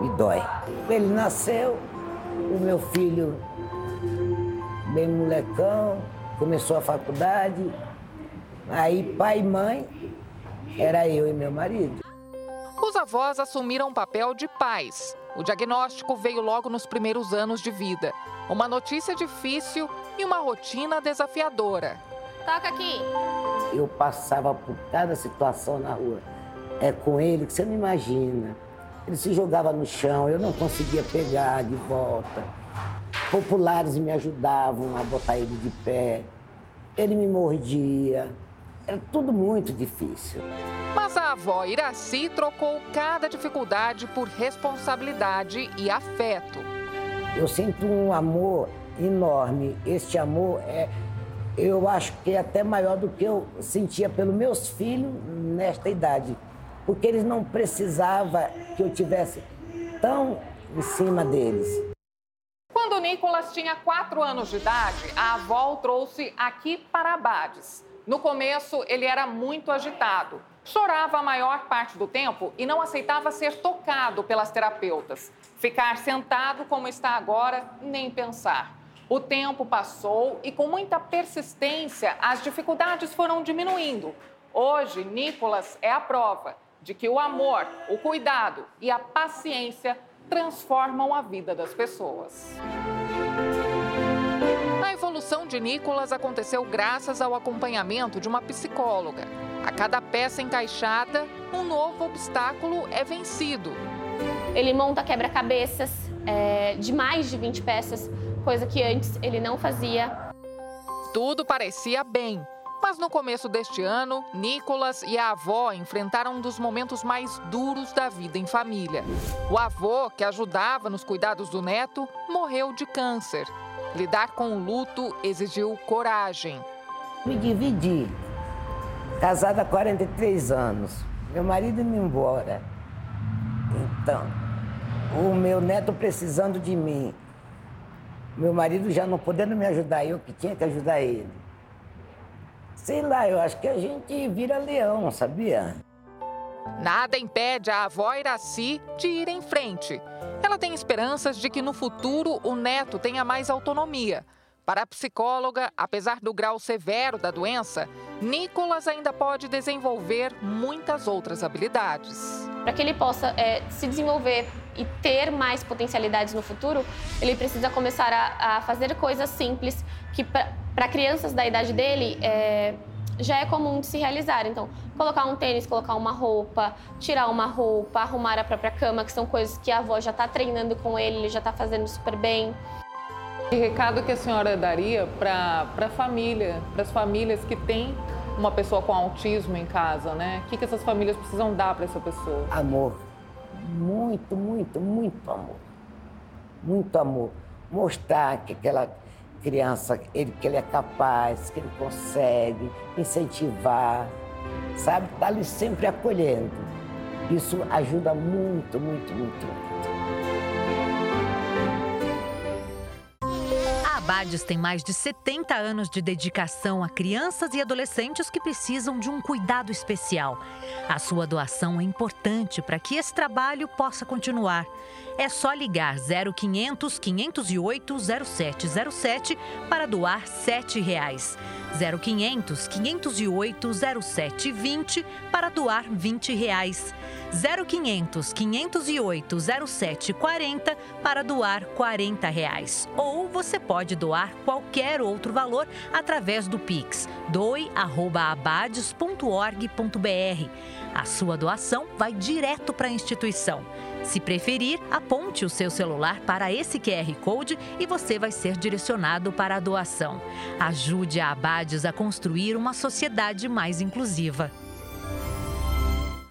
Speaker 20: me dói. Ele nasceu, o meu filho, bem molecão, começou a faculdade. Aí, pai e mãe, era eu e meu marido.
Speaker 29: Os avós assumiram o papel de pais. O diagnóstico veio logo nos primeiros anos de vida. Uma notícia difícil e uma rotina desafiadora.
Speaker 15: Toca aqui.
Speaker 20: Eu passava por cada situação na rua. É com ele que você não imagina. Ele se jogava no chão, eu não conseguia pegar de volta. Populares me ajudavam a botar ele de pé. Ele me mordia. Era tudo muito difícil.
Speaker 29: Mas a avó Iraci trocou cada dificuldade por responsabilidade e afeto.
Speaker 20: Eu sinto um amor enorme. Este amor é, eu acho que é até maior do que eu sentia pelos meus filhos nesta idade, porque eles não precisavam que eu tivesse tão em cima deles.
Speaker 29: Quando Nicolas tinha 4 anos de idade, a avó o trouxe aqui para Abades. No começo, ele era muito agitado. Chorava a maior parte do tempo e não aceitava ser tocado pelas terapeutas. Ficar sentado como está agora, nem pensar. O tempo passou e, com muita persistência, as dificuldades foram diminuindo. Hoje, Nicolas é a prova de que o amor, o cuidado e a paciência transformam a vida das pessoas. A evolução de Nicolas aconteceu graças ao acompanhamento de uma psicóloga. A cada peça encaixada, um novo obstáculo é vencido.
Speaker 23: Ele monta quebra-cabeças é, de mais de 20 peças, coisa que antes ele não fazia.
Speaker 29: Tudo parecia bem. Mas no começo deste ano, Nicolas e a avó enfrentaram um dos momentos mais duros da vida em família. O avô, que ajudava nos cuidados do neto, morreu de câncer. Lidar com o luto exigiu coragem.
Speaker 20: Me dividi Casada há 43 anos. Meu marido indo embora. Então, o meu neto precisando de mim. Meu marido já não podendo me ajudar, eu que tinha que ajudar ele. Sei lá, eu acho que a gente vira leão, sabia?
Speaker 29: Nada impede a avó Iraci de ir em frente. Ela tem esperanças de que no futuro o neto tenha mais autonomia. Para a psicóloga, apesar do grau severo da doença, Nicolas ainda pode desenvolver muitas outras habilidades.
Speaker 23: Para que ele possa é, se desenvolver e ter mais potencialidades no futuro, ele precisa começar a, a fazer coisas simples que, para crianças da idade dele, é, já é comum de se realizar. Então, colocar um tênis, colocar uma roupa, tirar uma roupa, arrumar a própria cama, que são coisas que a avó já está treinando com ele, ele já está fazendo super bem.
Speaker 29: Que recado que a senhora daria para a família, para as famílias que têm uma pessoa com autismo em casa, né? O que, que essas famílias precisam dar para essa pessoa?
Speaker 20: Amor. Muito, muito, muito amor. Muito amor. Mostrar que aquela criança, ele, que ele é capaz, que ele consegue, incentivar, sabe? Está ali sempre acolhendo. Isso ajuda muito, muito, muito,
Speaker 1: Abades tem mais de 70 anos de dedicação a crianças e adolescentes que precisam de um cuidado especial. A sua doação é importante para que esse trabalho possa continuar. É só ligar 0500 508 0707 para doar 7 reais. 0500 508 0720 para doar 20 reais. 0500 508 0740 para doar 40 reais. Ou você pode doar qualquer outro valor através do Pix doe@abades.org.br. A sua doação vai direto para a instituição. Se preferir, aponte o seu celular para esse QR Code e você vai ser direcionado para a doação. Ajude a Abades a construir uma sociedade mais inclusiva.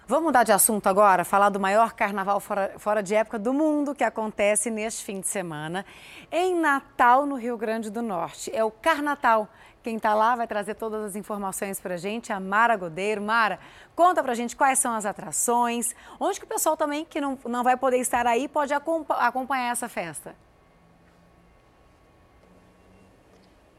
Speaker 8: Vamos mudar de assunto agora, falar do maior carnaval fora, fora, de época do mundo que acontece neste fim de semana em Natal, no Rio Grande do Norte. É o Carnatal. Quem está lá vai trazer todas as informações para a gente, a Mara Godeiro. Mara, conta para a gente quais são as atrações, onde que o pessoal também que não, não vai poder estar aí pode acompanhar essa festa.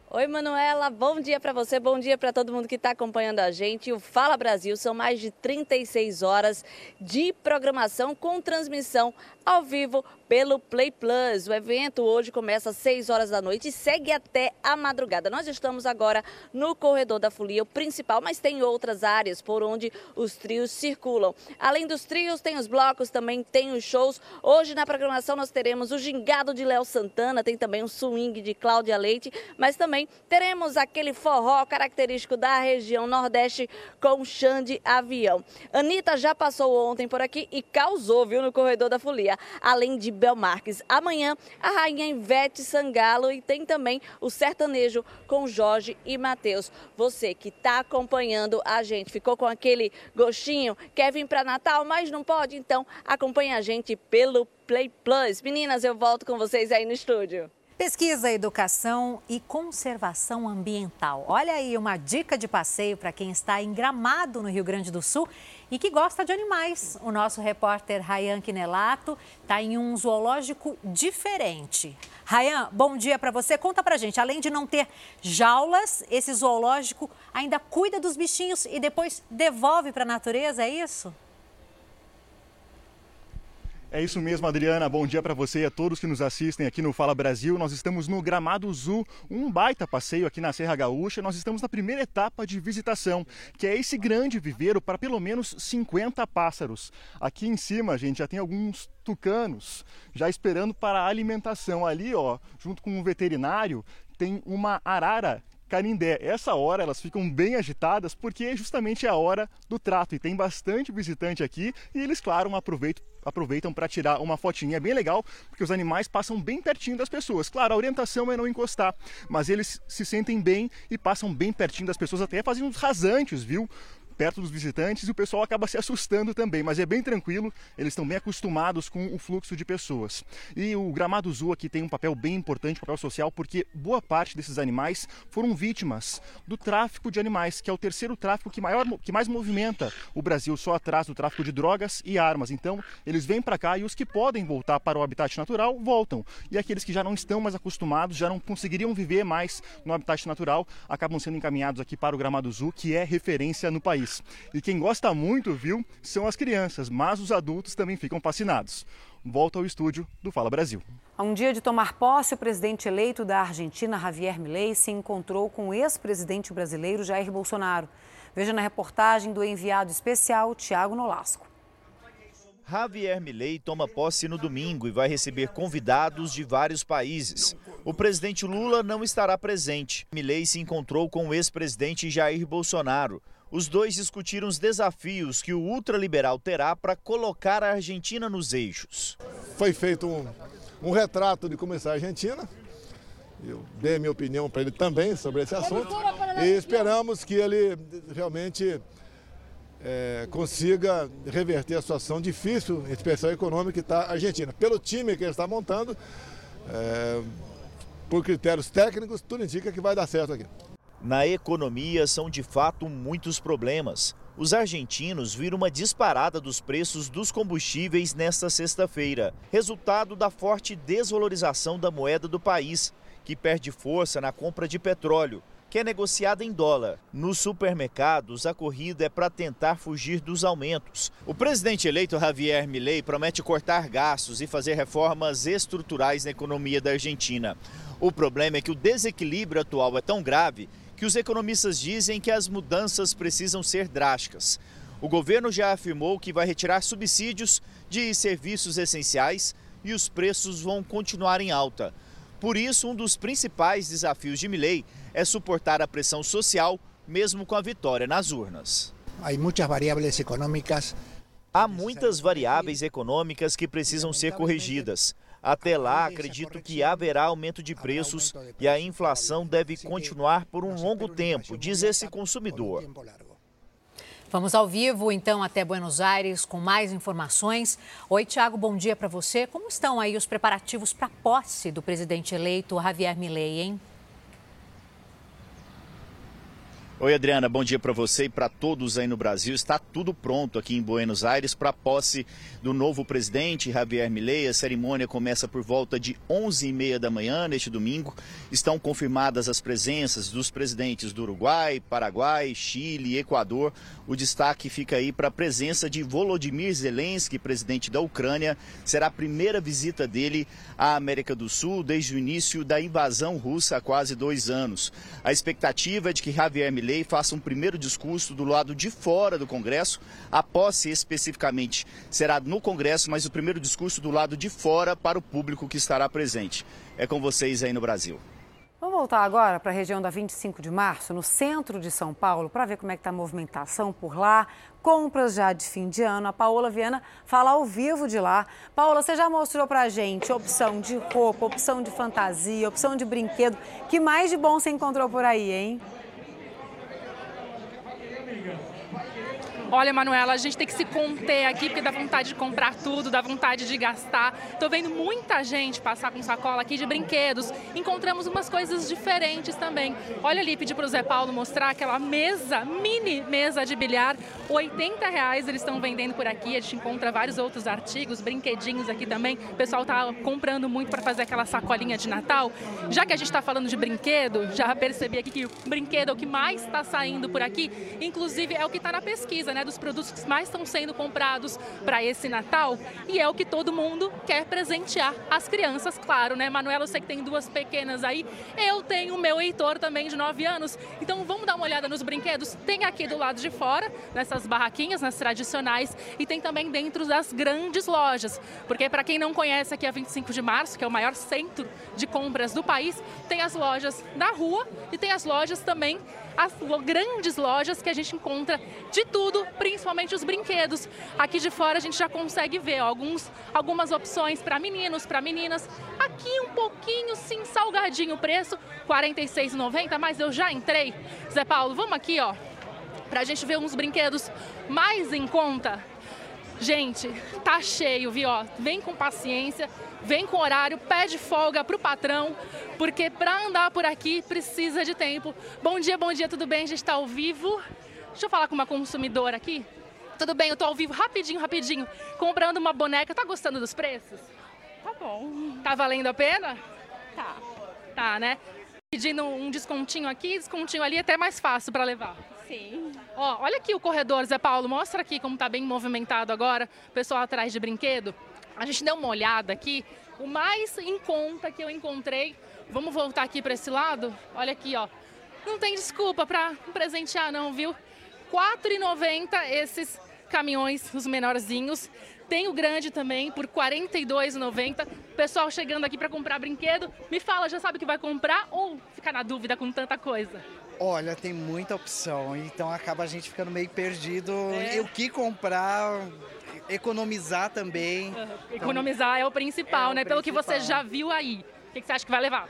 Speaker 19: Oi, Manuela, bom dia para você, bom dia para todo mundo que está acompanhando a gente. O Fala Brasil são mais de 36 horas de programação com transmissão ao vivo pelo Play Plus. O evento hoje começa às 6 horas da noite e segue até a madrugada. Nós estamos agora no corredor da folia, o principal, mas tem outras áreas por onde os trios circulam. Além dos trios, tem os blocos, também tem os shows. Hoje na programação nós teremos o Gingado de Léo Santana, tem também o swing de Cláudia Leite, mas também teremos aquele forró característico da região Nordeste com Xande Avião. Anitta já passou ontem por aqui e causou, viu, no corredor da folia além de Belmarques. Amanhã, a rainha Ivete Sangalo e tem também o sertanejo com Jorge e Matheus. Você que está acompanhando a gente, ficou com aquele gostinho, quer vir para Natal, mas não pode? Então acompanhe a gente pelo Play Plus. Meninas, eu volto com vocês aí no estúdio.
Speaker 1: Pesquisa, educação e conservação ambiental. Olha aí uma dica de passeio para quem está em Gramado, no Rio Grande do Sul e que gosta de animais. O nosso repórter Rayan Quinelato está em um zoológico diferente. Rayan, bom dia para você. Conta para gente, além de não ter jaulas, esse zoológico ainda cuida dos bichinhos e depois devolve para a natureza, é isso?
Speaker 30: É isso mesmo, Adriana. Bom dia para você e a todos que nos assistem aqui no Fala Brasil. Nós estamos no Gramado Zoo, um baita passeio aqui na Serra Gaúcha. Nós estamos na primeira etapa de visitação, que é esse grande viveiro para pelo menos 50 pássaros. Aqui em cima, gente, já tem alguns tucanos já esperando para a alimentação. Ali, ó, junto com um veterinário, tem uma arara Canindé. Essa hora elas ficam bem agitadas porque é justamente a hora do trato e tem bastante visitante aqui e eles, claro, aproveitam aproveitam para tirar uma fotinha. É bem legal, porque os animais passam bem pertinho das pessoas. Claro, a orientação é não encostar, mas eles se sentem bem e passam bem pertinho das pessoas, até fazem uns rasantes, viu? Perto dos visitantes e o pessoal acaba se assustando também, mas é bem tranquilo, eles estão bem acostumados com o fluxo de pessoas. E o Gramado Zoo aqui tem um papel bem importante, um papel social, porque boa parte desses animais foram vítimas do tráfico de animais, que é o terceiro tráfico que, maior, que mais movimenta o Brasil, só atrás do tráfico de drogas e armas. Então, eles vêm para cá e os que podem voltar para o habitat natural voltam. E aqueles que já não estão mais acostumados, já não conseguiriam viver mais no habitat natural, acabam sendo encaminhados aqui para o Gramado Zoo, que é referência no país. E quem gosta muito, viu, são as crianças, mas os adultos também ficam fascinados. Volta ao estúdio do Fala Brasil.
Speaker 8: A um dia de tomar posse, o presidente eleito da Argentina, Javier Milei, se encontrou com o ex-presidente brasileiro Jair Bolsonaro. Veja na reportagem do enviado especial Tiago Nolasco.
Speaker 31: Javier Milei toma posse no domingo e vai receber convidados de vários países. O presidente Lula não estará presente. Milei se encontrou com o ex-presidente Jair Bolsonaro. Os dois discutiram os desafios que o ultraliberal terá para colocar a Argentina nos eixos.
Speaker 32: Foi feito um, um retrato de como está a Argentina. Eu dei a minha opinião para ele também sobre esse assunto. E esperamos que ele realmente é, consiga reverter a situação difícil, em especial econômica, que está a Argentina. Pelo time que ele está montando, é, por critérios técnicos, tudo indica que vai dar certo aqui.
Speaker 31: Na economia são de fato muitos problemas. Os argentinos viram uma disparada dos preços dos combustíveis nesta sexta-feira, resultado da forte desvalorização da moeda do país, que perde força na compra de petróleo que é negociada em dólar. Nos supermercados, a corrida é para tentar fugir dos aumentos. O presidente eleito Javier Milei promete cortar gastos e fazer reformas estruturais na economia da Argentina. O problema é que o desequilíbrio atual é tão grave que os economistas dizem que as mudanças precisam ser drásticas. O governo já afirmou que vai retirar subsídios de serviços essenciais e os preços vão continuar em alta. Por isso, um dos principais desafios de Milley é suportar a pressão social, mesmo com a vitória nas urnas.
Speaker 33: Há muitas variáveis econômicas.
Speaker 31: Há muitas variáveis econômicas que precisam ser corrigidas. Até lá, acredito que haverá aumento de preços e a inflação deve continuar por um longo tempo, diz esse consumidor.
Speaker 1: Vamos ao vivo, então, até Buenos Aires com mais informações. Oi, Tiago, bom dia para você. Como estão aí os preparativos para a posse do presidente eleito Javier Milei, hein?
Speaker 31: Oi, Adriana, bom dia para você e para todos aí no Brasil. Está tudo pronto aqui em Buenos Aires para a posse do novo presidente, Javier Milei. A cerimônia começa por volta de 11h30 da manhã neste domingo. Estão confirmadas as presenças dos presidentes do Uruguai, Paraguai, Chile e Equador. O destaque fica aí para a presença de Volodymyr Zelensky, presidente da Ucrânia. Será a primeira visita dele à América do Sul desde o início da invasão russa há quase dois anos. A expectativa é de que Javier Milei lei faça um primeiro discurso do lado de fora do Congresso. A posse especificamente será no Congresso, mas o primeiro discurso do lado de fora para o público que estará presente. É com vocês aí no Brasil.
Speaker 8: Vamos voltar agora para a região da 25 de março, no centro de São Paulo, para ver como é que está a movimentação por lá. Compras já de fim de ano. A Paola Viana fala ao vivo de lá. Paola, você já mostrou para a gente opção de roupa, opção de fantasia, opção de brinquedo. que mais de bom você encontrou por aí, hein?
Speaker 24: Olha, Manuela, a gente tem que se conter aqui porque dá vontade de comprar tudo, dá vontade de gastar. Tô vendo muita gente passar com sacola aqui de brinquedos. Encontramos umas coisas diferentes também. Olha ali, pedi para o Zé Paulo mostrar aquela mesa, mini mesa de bilhar. 80 reais eles estão vendendo por aqui. A gente encontra vários outros artigos, brinquedinhos aqui também. O pessoal tá comprando muito para fazer aquela sacolinha de Natal. Já que a gente está falando de brinquedo, já percebi aqui que o brinquedo é o que mais está saindo por aqui. Inclusive é o que está na pesquisa, né? Dos produtos que mais estão sendo comprados para esse Natal. E é o que todo mundo quer presentear as crianças, claro, né? Manuela, eu sei que tem duas pequenas aí. Eu tenho o meu Heitor também de 9 anos. Então vamos dar uma olhada nos brinquedos. Tem aqui do lado de fora, nessas barraquinhas, nas tradicionais, e tem também dentro das grandes lojas. Porque para quem não conhece aqui a 25 de março, que é o maior centro de compras do país, tem as lojas da rua e tem as lojas também as grandes lojas que a gente encontra de tudo, principalmente os brinquedos. Aqui de fora a gente já consegue ver ó, alguns, algumas opções para meninos, para meninas. Aqui um pouquinho, sim, salgadinho o preço, R$ 46,90, mas eu já entrei. Zé Paulo, vamos aqui, ó pra gente ver uns brinquedos mais em conta. Gente, tá cheio, viu? Ó, vem com paciência, vem com horário, pede folga pro patrão, porque para andar por aqui precisa de tempo. Bom dia, bom dia, tudo bem? A gente está ao vivo. Deixa eu falar com uma consumidora aqui. Tudo bem, eu tô ao vivo rapidinho, rapidinho, comprando uma boneca. Tá gostando dos preços?
Speaker 34: Tá bom.
Speaker 24: Tá valendo a pena?
Speaker 34: Tá.
Speaker 24: Tá, né? Pedindo um descontinho aqui, descontinho ali, até mais fácil para levar.
Speaker 34: Sim.
Speaker 24: Ó, olha aqui o corredor, Zé Paulo, mostra aqui como tá bem movimentado agora, pessoal atrás de brinquedo. A gente deu uma olhada aqui, o mais em conta que eu encontrei. Vamos voltar aqui para esse lado? Olha aqui, ó. Não tem desculpa para presentear não, viu? R$ 4,90 esses caminhões, os menorzinhos. Tem o grande também por R$ 42,90. Pessoal chegando aqui para comprar brinquedo, me fala, já sabe o que vai comprar ou fica na dúvida com tanta coisa?
Speaker 35: Olha, tem muita opção, então acaba a gente ficando meio perdido
Speaker 24: É.
Speaker 35: em o que comprar, economizar também.
Speaker 24: Economizar é o principal,
Speaker 35: É o
Speaker 24: né? Pelo que você
Speaker 35: principal.
Speaker 24: já viu aí. O que que você acha que vai levar?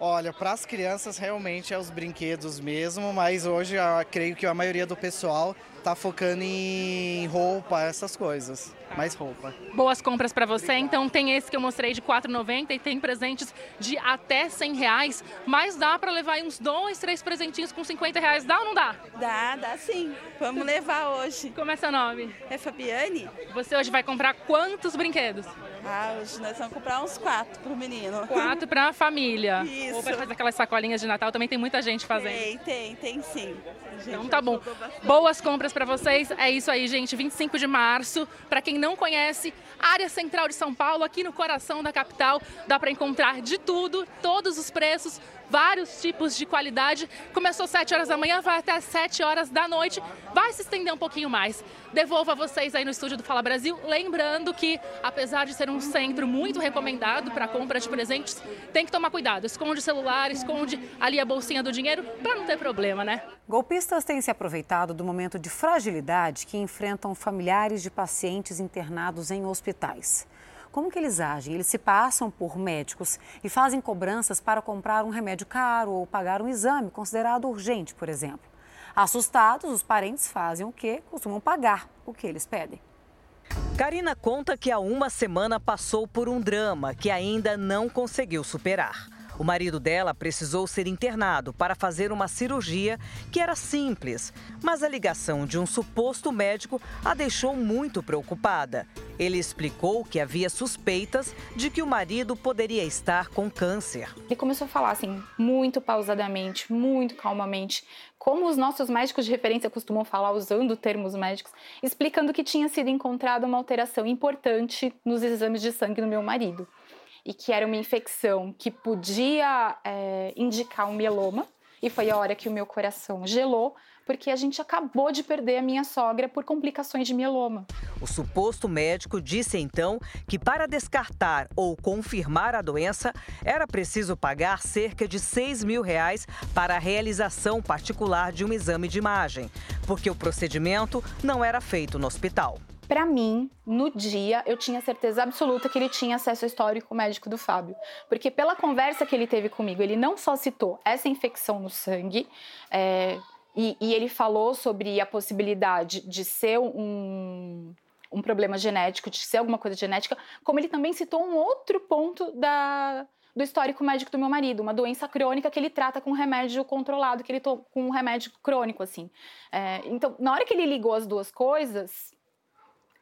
Speaker 35: Olha, para as crianças realmente é os brinquedos mesmo, mas hoje eu creio que a maioria do pessoal está focando em roupa, essas coisas. Mais roupa.
Speaker 24: Boas compras para você. Então tem esse que eu mostrei de R$ 4,90 e tem presentes de até 100 reais. Mas dá para levar aí uns dois, três presentinhos com 50 reais. Dá ou não dá?
Speaker 34: Dá, dá sim. Vamos levar hoje.
Speaker 24: Como é seu nome?
Speaker 34: É Fabiane.
Speaker 24: Você hoje vai comprar quantos brinquedos?
Speaker 34: Ah, hoje nós vamos comprar uns quatro pro menino.
Speaker 24: Quatro para a família.
Speaker 34: Isso.
Speaker 24: Ou para fazer aquelas sacolinhas de Natal. Também tem muita gente fazendo.
Speaker 34: Tem, tem, tem sim.
Speaker 24: Então tá bom. Boas compras para vocês. É isso aí, gente. 25 de março. Para quem não conhece, área central de São Paulo, aqui no coração da capital, dá para encontrar de tudo, todos os preços, vários tipos de qualidade. Começou às 7 horas da manhã, vai até às 7 horas da noite. Vai se estender um pouquinho mais. Devolvo a vocês aí no estúdio do Fala Brasil, lembrando que, apesar de ser um centro muito recomendado para compra de presentes, tem que tomar cuidado. Esconde o celular, esconde ali a bolsinha do dinheiro para não ter problema, né?
Speaker 8: Golpistas têm se aproveitado do momento de fragilidade que enfrentam familiares de pacientes internados em hospitais. Como que eles agem? Eles se passam por médicos e fazem cobranças para comprar um remédio caro ou pagar um exame considerado urgente, por exemplo. Assustados, os parentes fazem o que? Costumam pagar o que eles pedem.
Speaker 36: Karina conta que há uma semana passou por um drama que ainda não conseguiu superar. O marido dela precisou ser internado para fazer uma cirurgia que era simples, mas a ligação de um suposto médico a deixou muito preocupada. Ele explicou que havia suspeitas de que o marido poderia estar com câncer.
Speaker 37: Ele começou a falar assim, muito pausadamente, muito calmamente, como os nossos médicos de referência costumam falar, usando termos médicos, explicando que tinha sido encontrada uma alteração importante nos exames de sangue do meu marido. E que era uma infecção que podia é, indicar um mieloma. E foi a hora que o meu coração gelou, porque a gente acabou de perder a minha sogra por complicações de mieloma.
Speaker 36: O suposto médico disse então que para descartar ou confirmar a doença era preciso pagar cerca de 6 mil reais para a realização particular de um exame de imagem, porque o procedimento não era feito no hospital.
Speaker 37: Para mim, no dia, eu tinha certeza absoluta que ele tinha acesso histórico médico do Fábio. Porque pela conversa que ele teve comigo, ele não só citou essa infecção no sangue, é, e, e ele falou sobre a possibilidade de ser um, um problema genético, de ser alguma coisa genética, como ele também citou um outro ponto da, do histórico médico do meu marido, uma doença crônica que ele trata com remédio controlado, que ele toma com um remédio crônico, assim. É, então, na hora que ele ligou as duas coisas,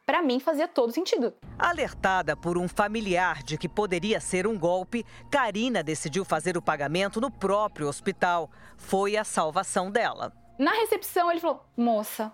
Speaker 37: para mim fazia todo sentido.
Speaker 36: Alertada por um familiar de que poderia ser um golpe, Karina decidiu fazer o pagamento no próprio hospital. Foi a salvação dela.
Speaker 37: Na recepção, ele falou: moça,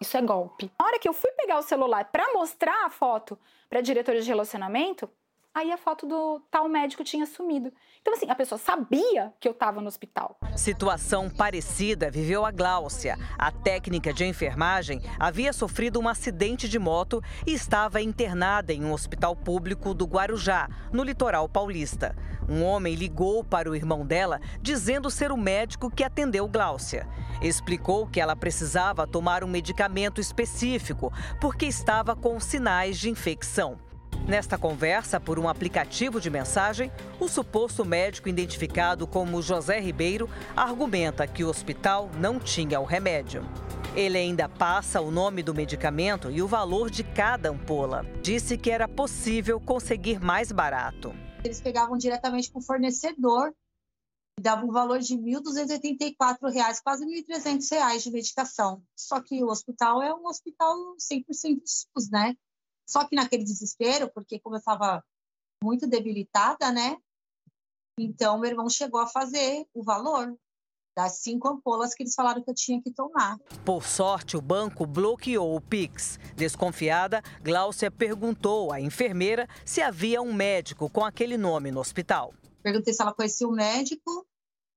Speaker 37: isso é golpe. Na hora que eu fui pegar o celular para mostrar a foto para a diretora de relacionamento, aí a foto do tal médico tinha sumido. Então, assim, a pessoa sabia que eu estava no hospital.
Speaker 36: Situação parecida viveu a Gláucia. A técnica de enfermagem havia sofrido um acidente de moto e estava internada em um hospital público do Guarujá, no litoral paulista. Um homem ligou para o irmão dela dizendo ser o médico que atendeu Gláucia. Explicou que ela precisava tomar um medicamento específico porque estava com sinais de infecção. Nesta conversa por um aplicativo de mensagem, o suposto médico identificado como José Ribeiro argumenta que o hospital não tinha o remédio. Ele ainda passa o nome do medicamento e o valor de cada ampola. Disse que era possível conseguir mais barato.
Speaker 38: Eles pegavam diretamente com o fornecedor dava um valor de R$ 1.284, quase R$ 1.300 de medicação. Só que o hospital é um hospital 100% SUS, né? Só que naquele desespero, porque como eu estava muito debilitada, né? Então, meu irmão chegou a fazer o valor das cinco ampolas que eles falaram que eu tinha que tomar.
Speaker 36: Por sorte, o banco bloqueou o Pix. Desconfiada, Gláucia perguntou à enfermeira se havia um médico com aquele nome no hospital.
Speaker 38: Perguntei se ela conhecia o médico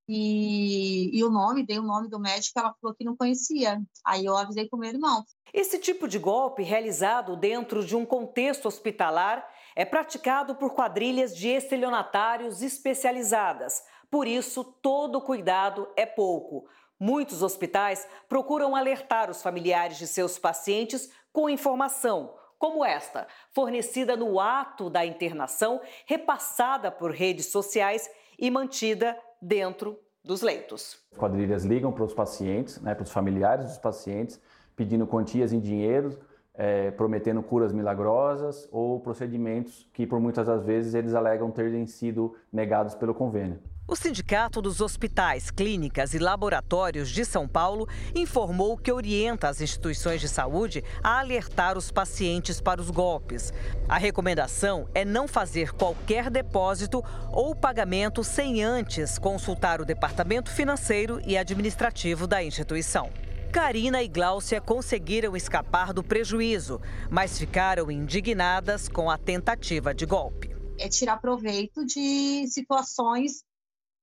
Speaker 38: e, e, o nome, dei o nome do médico, ela falou que não conhecia. Aí eu avisei o meu irmão.
Speaker 36: Esse tipo de golpe, realizado dentro de um contexto hospitalar, é praticado por quadrilhas de estelionatários especializadas. Por isso, todo cuidado é pouco. Muitos hospitais procuram alertar os familiares de seus pacientes com informação, como esta, fornecida no ato da internação, repassada por redes sociais e mantida dentro dos leitos.
Speaker 39: As quadrilhas ligam para os pacientes, né, para os familiares dos pacientes, pedindo quantias em dinheiro, é, prometendo curas milagrosas ou procedimentos que, por muitas das vezes, eles alegam terem sido negados pelo convênio.
Speaker 36: O Sindicato dos Hospitais, Clínicas e Laboratórios de São Paulo informou que orienta as instituições de saúde a alertar os pacientes para os golpes. A recomendação é não fazer qualquer depósito ou pagamento sem antes consultar o departamento financeiro e administrativo da instituição. Karina e Gláucia conseguiram escapar do prejuízo, mas ficaram indignadas com a tentativa de golpe.
Speaker 38: É tirar proveito de situações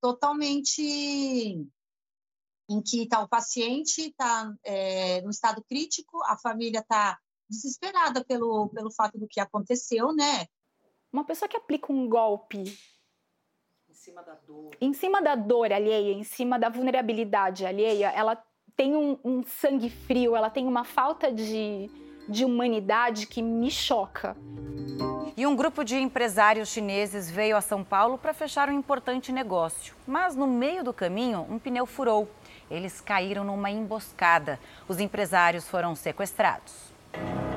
Speaker 38: totalmente em que está o paciente está é, no estado crítico, a família está desesperada pelo, pelo fato do que aconteceu, né?
Speaker 37: Uma pessoa que aplica um golpe
Speaker 36: em cima da dor,
Speaker 37: em cima da dor alheia, em cima da vulnerabilidade alheia, ela tem um, um sangue frio, ela tem uma falta de, de humanidade que me choca.
Speaker 2: E um grupo de empresários chineses veio a São Paulo para fechar um importante negócio. Mas no meio do caminho, um pneu furou. Eles caíram numa emboscada. Os empresários foram sequestrados.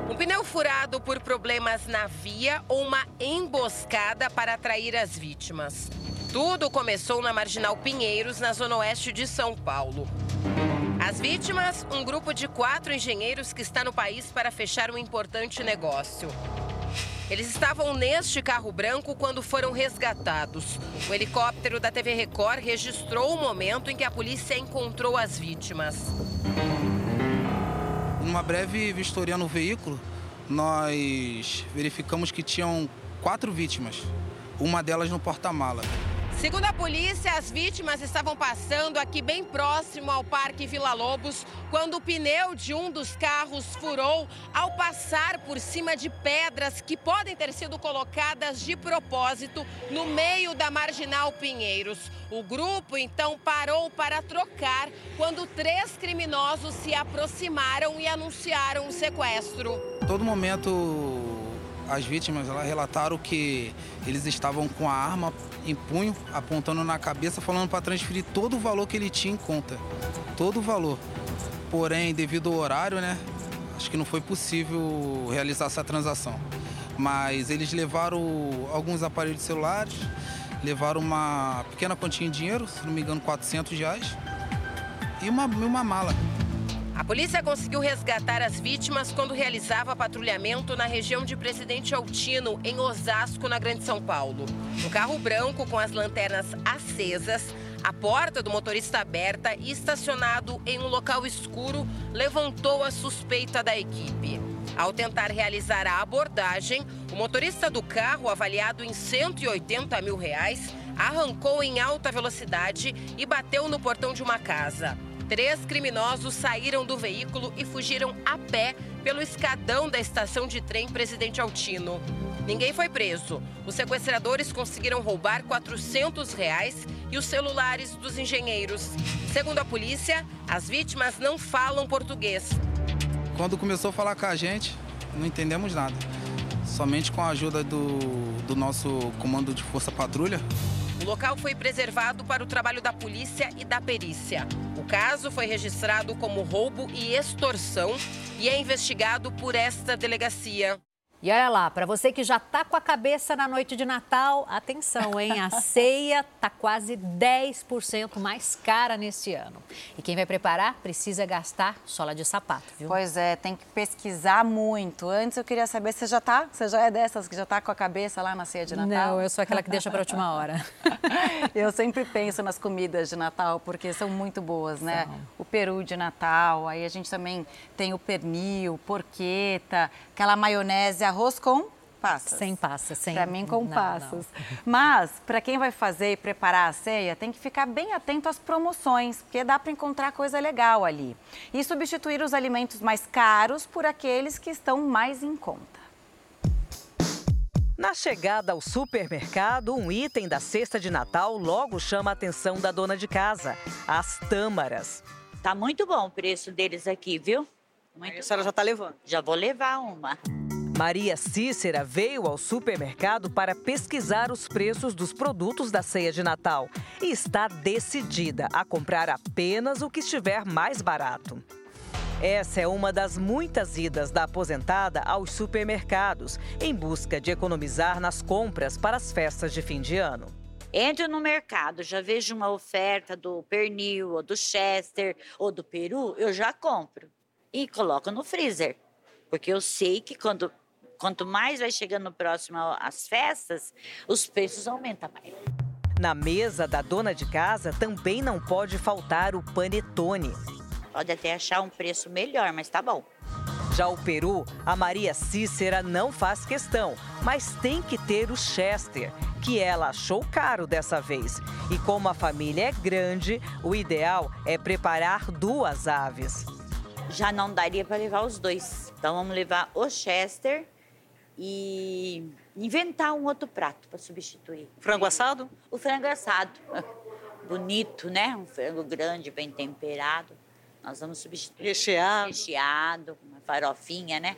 Speaker 40: Um pneu furado por problemas na via ou uma emboscada para atrair as vítimas. Tudo começou na Marginal Pinheiros, na zona oeste de São Paulo. As vítimas, um grupo de quatro engenheiros que está no país para fechar um importante negócio. Eles estavam neste carro branco quando foram resgatados. O helicóptero da TV Record registrou o momento em que a polícia encontrou as vítimas.
Speaker 41: Numa breve vistoria no veículo, nós verificamos que tinham quatro vítimas, uma delas no porta-mala.
Speaker 40: Segundo a polícia, as vítimas estavam passando aqui bem próximo ao Parque Vila Lobos quando o pneu de um dos carros furou ao passar por cima de pedras que podem ter sido colocadas de propósito no meio da marginal Pinheiros. O grupo então parou para trocar quando três criminosos se aproximaram e anunciaram o sequestro.
Speaker 41: Todo momento as vítimas elas relataram que eles estavam com a arma em punho, apontando na cabeça, falando para transferir todo o valor que ele tinha em conta. Todo o valor. Porém, devido ao horário, né? Acho que não foi possível realizar essa transação. Mas eles levaram alguns aparelhos celulares, levaram uma pequena quantia de dinheiro, se não me engano, 400 reais, e uma, uma mala.
Speaker 40: A polícia conseguiu resgatar as vítimas quando realizava patrulhamento na região de Presidente Altino, em Osasco, na Grande São Paulo. Um carro branco com as lanternas acesas, a porta do motorista aberta e estacionado em um local escuro levantou a suspeita da equipe. Ao tentar realizar a abordagem, o motorista do carro, avaliado em 180 mil reais, arrancou em alta velocidade e bateu no portão de uma casa. Três criminosos saíram do veículo e fugiram a pé pelo escadão da estação de trem Presidente Altino. Ninguém foi preso. Os sequestradores conseguiram roubar 400 reais e os celulares dos engenheiros. Segundo a polícia, as vítimas não falam português.
Speaker 41: Quando começou a falar com a gente, não entendemos nada. somente com a ajuda do, do nosso comando de força patrulha.
Speaker 40: O local foi preservado para o trabalho da polícia e da perícia. O caso foi registrado como roubo e extorsão e é investigado por esta delegacia.
Speaker 1: E olha lá, para você que já está com a cabeça na noite de Natal, atenção, hein? A ceia está quase 10% mais cara nesse ano. E quem vai preparar precisa gastar sola de sapato, viu?
Speaker 2: Pois é, tem que pesquisar muito. Antes eu queria saber se você já tá, você já é dessas que já está com a cabeça lá na ceia de Natal?
Speaker 1: Não, eu sou aquela que deixa para última hora.
Speaker 2: eu sempre penso nas comidas de Natal porque são muito boas, né? O peru de Natal, aí a gente também tem o pernil, porqueta, aquela maionese arroz com passas.
Speaker 1: Sem passas, sem.
Speaker 2: Para mim, com não, passas. Não. Mas, para quem vai fazer e preparar a ceia, tem que ficar bem atento às promoções, porque dá para encontrar coisa legal ali. E substituir os alimentos mais caros por aqueles que estão mais em conta.
Speaker 36: Na chegada ao supermercado, um item da cesta de Natal logo chama a atenção da dona de casa: as tâmaras.
Speaker 42: Tá muito bom o preço deles aqui, viu?
Speaker 2: Muito a senhora já está levando?
Speaker 42: Já vou levar uma.
Speaker 36: Maria Cícera veio ao supermercado para pesquisar os preços dos produtos da ceia de Natal e está decidida a comprar apenas o que estiver mais barato. Essa é uma das muitas idas da aposentada aos supermercados, em busca de economizar nas compras para as festas de fim de ano.
Speaker 42: Entro no mercado, já vejo uma oferta do pernil, ou do chester, ou do peru, eu já compro e coloco no freezer. Porque eu sei que quando Quanto mais vai chegando próximo às festas, os preços aumentam mais.
Speaker 36: Na mesa da dona de casa também não pode faltar o panetone.
Speaker 42: Pode até achar um preço melhor, mas tá bom.
Speaker 36: Já o peru, a Maria Cícera não faz questão, mas tem que ter o Chester, que ela achou caro dessa vez. E como a família é grande, o ideal é preparar duas aves.
Speaker 42: Já não daria para levar os dois. Então vamos levar o Chester e inventar um outro prato para substituir.
Speaker 2: Frango assado?
Speaker 42: O frango assado. Bonito, né? Um frango grande, bem temperado. Nós vamos substituir.
Speaker 2: Recheado.
Speaker 42: Recheado, uma farofinha, né?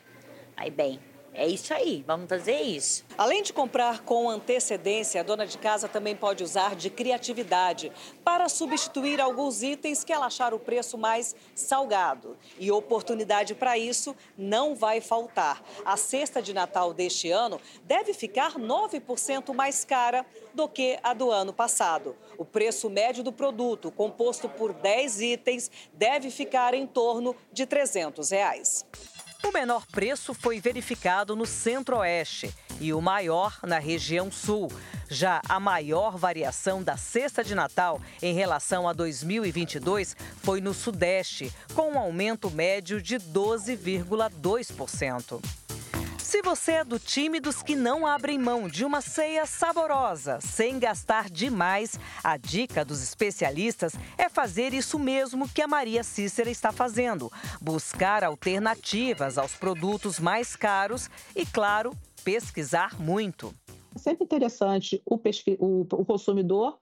Speaker 42: Aí bem. É isso aí, vamos fazer isso.
Speaker 36: Além de comprar com antecedência, a dona de casa também pode usar de criatividade para substituir alguns itens que ela achar o preço mais salgado. E oportunidade para isso não vai faltar. A cesta de Natal deste ano deve ficar 9% mais cara do que a do ano passado. O preço médio do produto, composto por 10 itens, deve ficar em torno de 300 reais. O menor preço foi verificado no Centro-Oeste e o maior na região Sul. Já a maior variação da cesta de Natal em relação a 2022 foi no Sudeste, com um aumento médio de 12,2%. Se você é do time dos que não abrem mão de uma ceia saborosa, sem gastar demais, a dica dos especialistas é fazer isso mesmo que a Maria Cícera está fazendo: buscar alternativas aos produtos mais caros e, claro, pesquisar muito.
Speaker 43: É sempre interessante o, o, o consumidor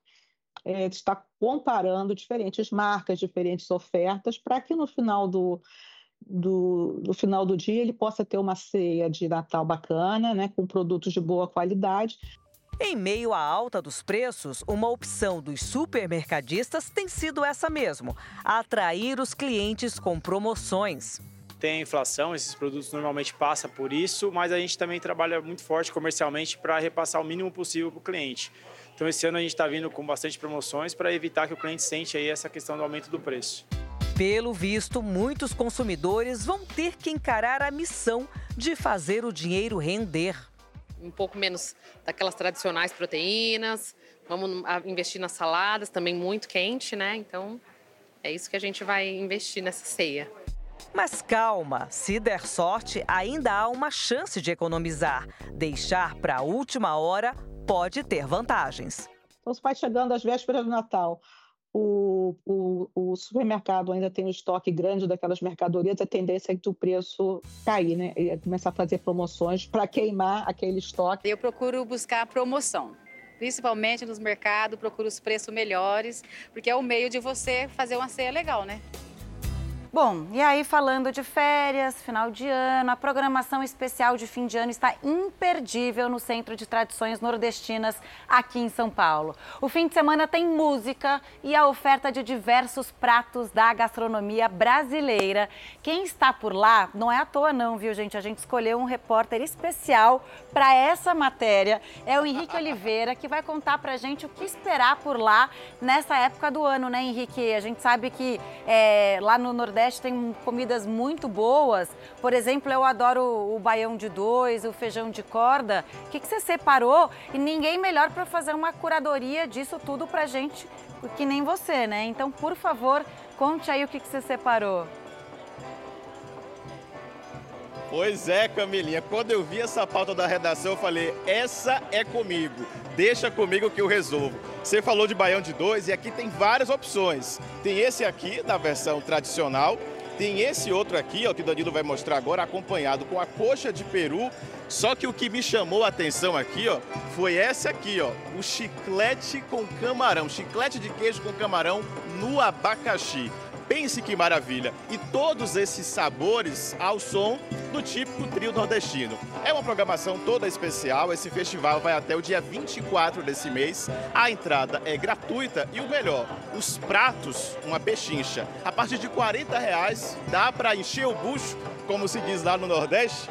Speaker 43: é, estar comparando diferentes marcas, diferentes ofertas, para que no final do do, do final do dia ele possa ter uma ceia de Natal bacana, né, com produtos de boa qualidade.
Speaker 36: Em meio à alta dos preços, uma opção dos supermercadistas tem sido essa mesmo: atrair os clientes com promoções.
Speaker 44: Tem inflação, esses produtos normalmente passam por isso, mas a gente também trabalha muito forte comercialmente para repassar o mínimo possível para o cliente. Então, esse ano a gente está vindo com bastante promoções para evitar que o cliente sente aí essa questão do aumento do preço.
Speaker 36: Pelo visto, muitos consumidores vão ter que encarar a missão de fazer o dinheiro render.
Speaker 45: Um pouco menos daquelas tradicionais proteínas, vamos investir nas saladas, também muito quente, né? Então, é isso que a gente vai investir nessa ceia.
Speaker 36: Mas calma, se der sorte, ainda há uma chance de economizar. Deixar para a última hora pode ter vantagens.
Speaker 43: Então, se vai chegando às vésperas do Natal, o, o, o, supermercado ainda tem um estoque grande daquelas mercadorias, a tendência é que o preço cair, né? E começar a fazer promoções para queimar aquele estoque.
Speaker 46: Eu procuro buscar promoção. Principalmente nos mercados, procuro os preços melhores, porque é o meio de você fazer uma ceia legal, né?
Speaker 2: Bom, e aí falando de férias, final de ano, a programação especial de fim de ano está imperdível no Centro de Tradições Nordestinas aqui em São Paulo. O fim de semana tem música e a oferta de diversos pratos da gastronomia brasileira. Quem está por lá não é à toa não, viu gente? A gente escolheu um repórter especial para essa matéria. É o Henrique Oliveira que vai contar pra gente o que esperar por lá nessa época do ano, né, Henrique? A gente sabe que é, lá no Nordeste Nordeste tem comidas muito boas. Por exemplo, eu adoro o baião de dois, o feijão de corda. O que, que você separou? E ninguém melhor para fazer uma curadoria disso tudo para gente, que nem você, né? Então, por favor, conte aí o que, que você separou.
Speaker 47: Pois é, Camilinha. Quando eu vi essa pauta da redação, eu falei: essa é comigo. Deixa comigo que eu resolvo. Você falou de baião de dois e aqui tem várias opções. Tem esse aqui, da versão tradicional. Tem esse outro aqui, ó, que o Danilo vai mostrar agora, acompanhado com a coxa de peru. Só que o que me chamou a atenção aqui, ó, foi esse aqui, ó, o chiclete com camarão, chiclete de queijo com camarão no abacaxi. Pense que maravilha! E todos esses sabores ao som do típico trio nordestino. É uma programação toda especial. Esse festival vai até o dia 24 desse mês. A entrada é gratuita e o melhor, os pratos, uma pechincha. A partir de 40 reais dá para encher o bucho, como se diz lá no Nordeste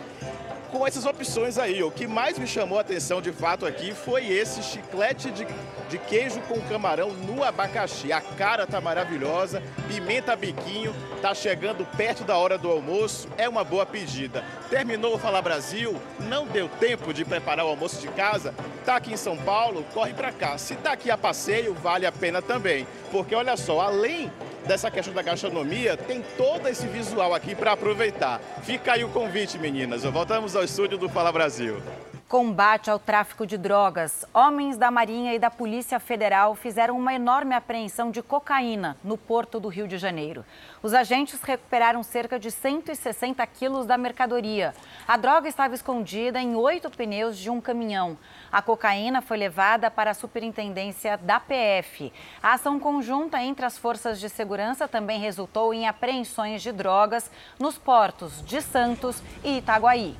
Speaker 47: com essas opções aí. O que mais me chamou a atenção de fato aqui foi esse chiclete de, de queijo com camarão no abacaxi. A cara tá maravilhosa, pimenta biquinho, tá chegando perto da hora do almoço, é uma boa pedida. Terminou o Fala Brasil, não deu tempo de preparar o almoço de casa, tá aqui em São Paulo, corre para cá. Se tá aqui a passeio, vale a pena também, porque olha só, além dessa questão da gastronomia, tem todo esse visual aqui para aproveitar. Fica aí o convite, meninas. Voltamos ao estúdio do Fala Brasil.
Speaker 2: Combate ao tráfico de drogas. Homens da Marinha e da Polícia Federal fizeram uma enorme apreensão de cocaína no porto do Rio de Janeiro. Os agentes recuperaram cerca de 160 quilos da mercadoria. A droga estava escondida em oito pneus de um caminhão. A cocaína foi levada para a superintendência da PF. A ação conjunta entre as forças de segurança também resultou em apreensões de drogas nos portos de Santos e Itaguaí.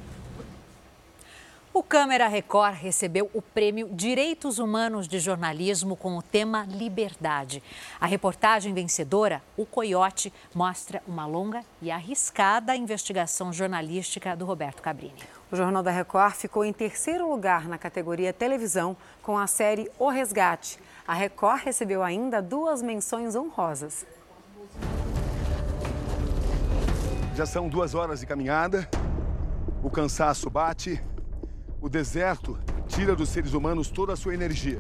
Speaker 1: O Câmara Record recebeu o prêmio Direitos Humanos de Jornalismo com o tema Liberdade. A reportagem vencedora, O Coiote, mostra uma longa e arriscada investigação jornalística do Roberto Cabrini.
Speaker 8: O Jornal da Record ficou em terceiro lugar na categoria televisão com a série O Resgate. A Record recebeu ainda duas menções honrosas.
Speaker 48: Já são duas horas de caminhada, o cansaço bate o deserto tira dos seres humanos toda a sua energia.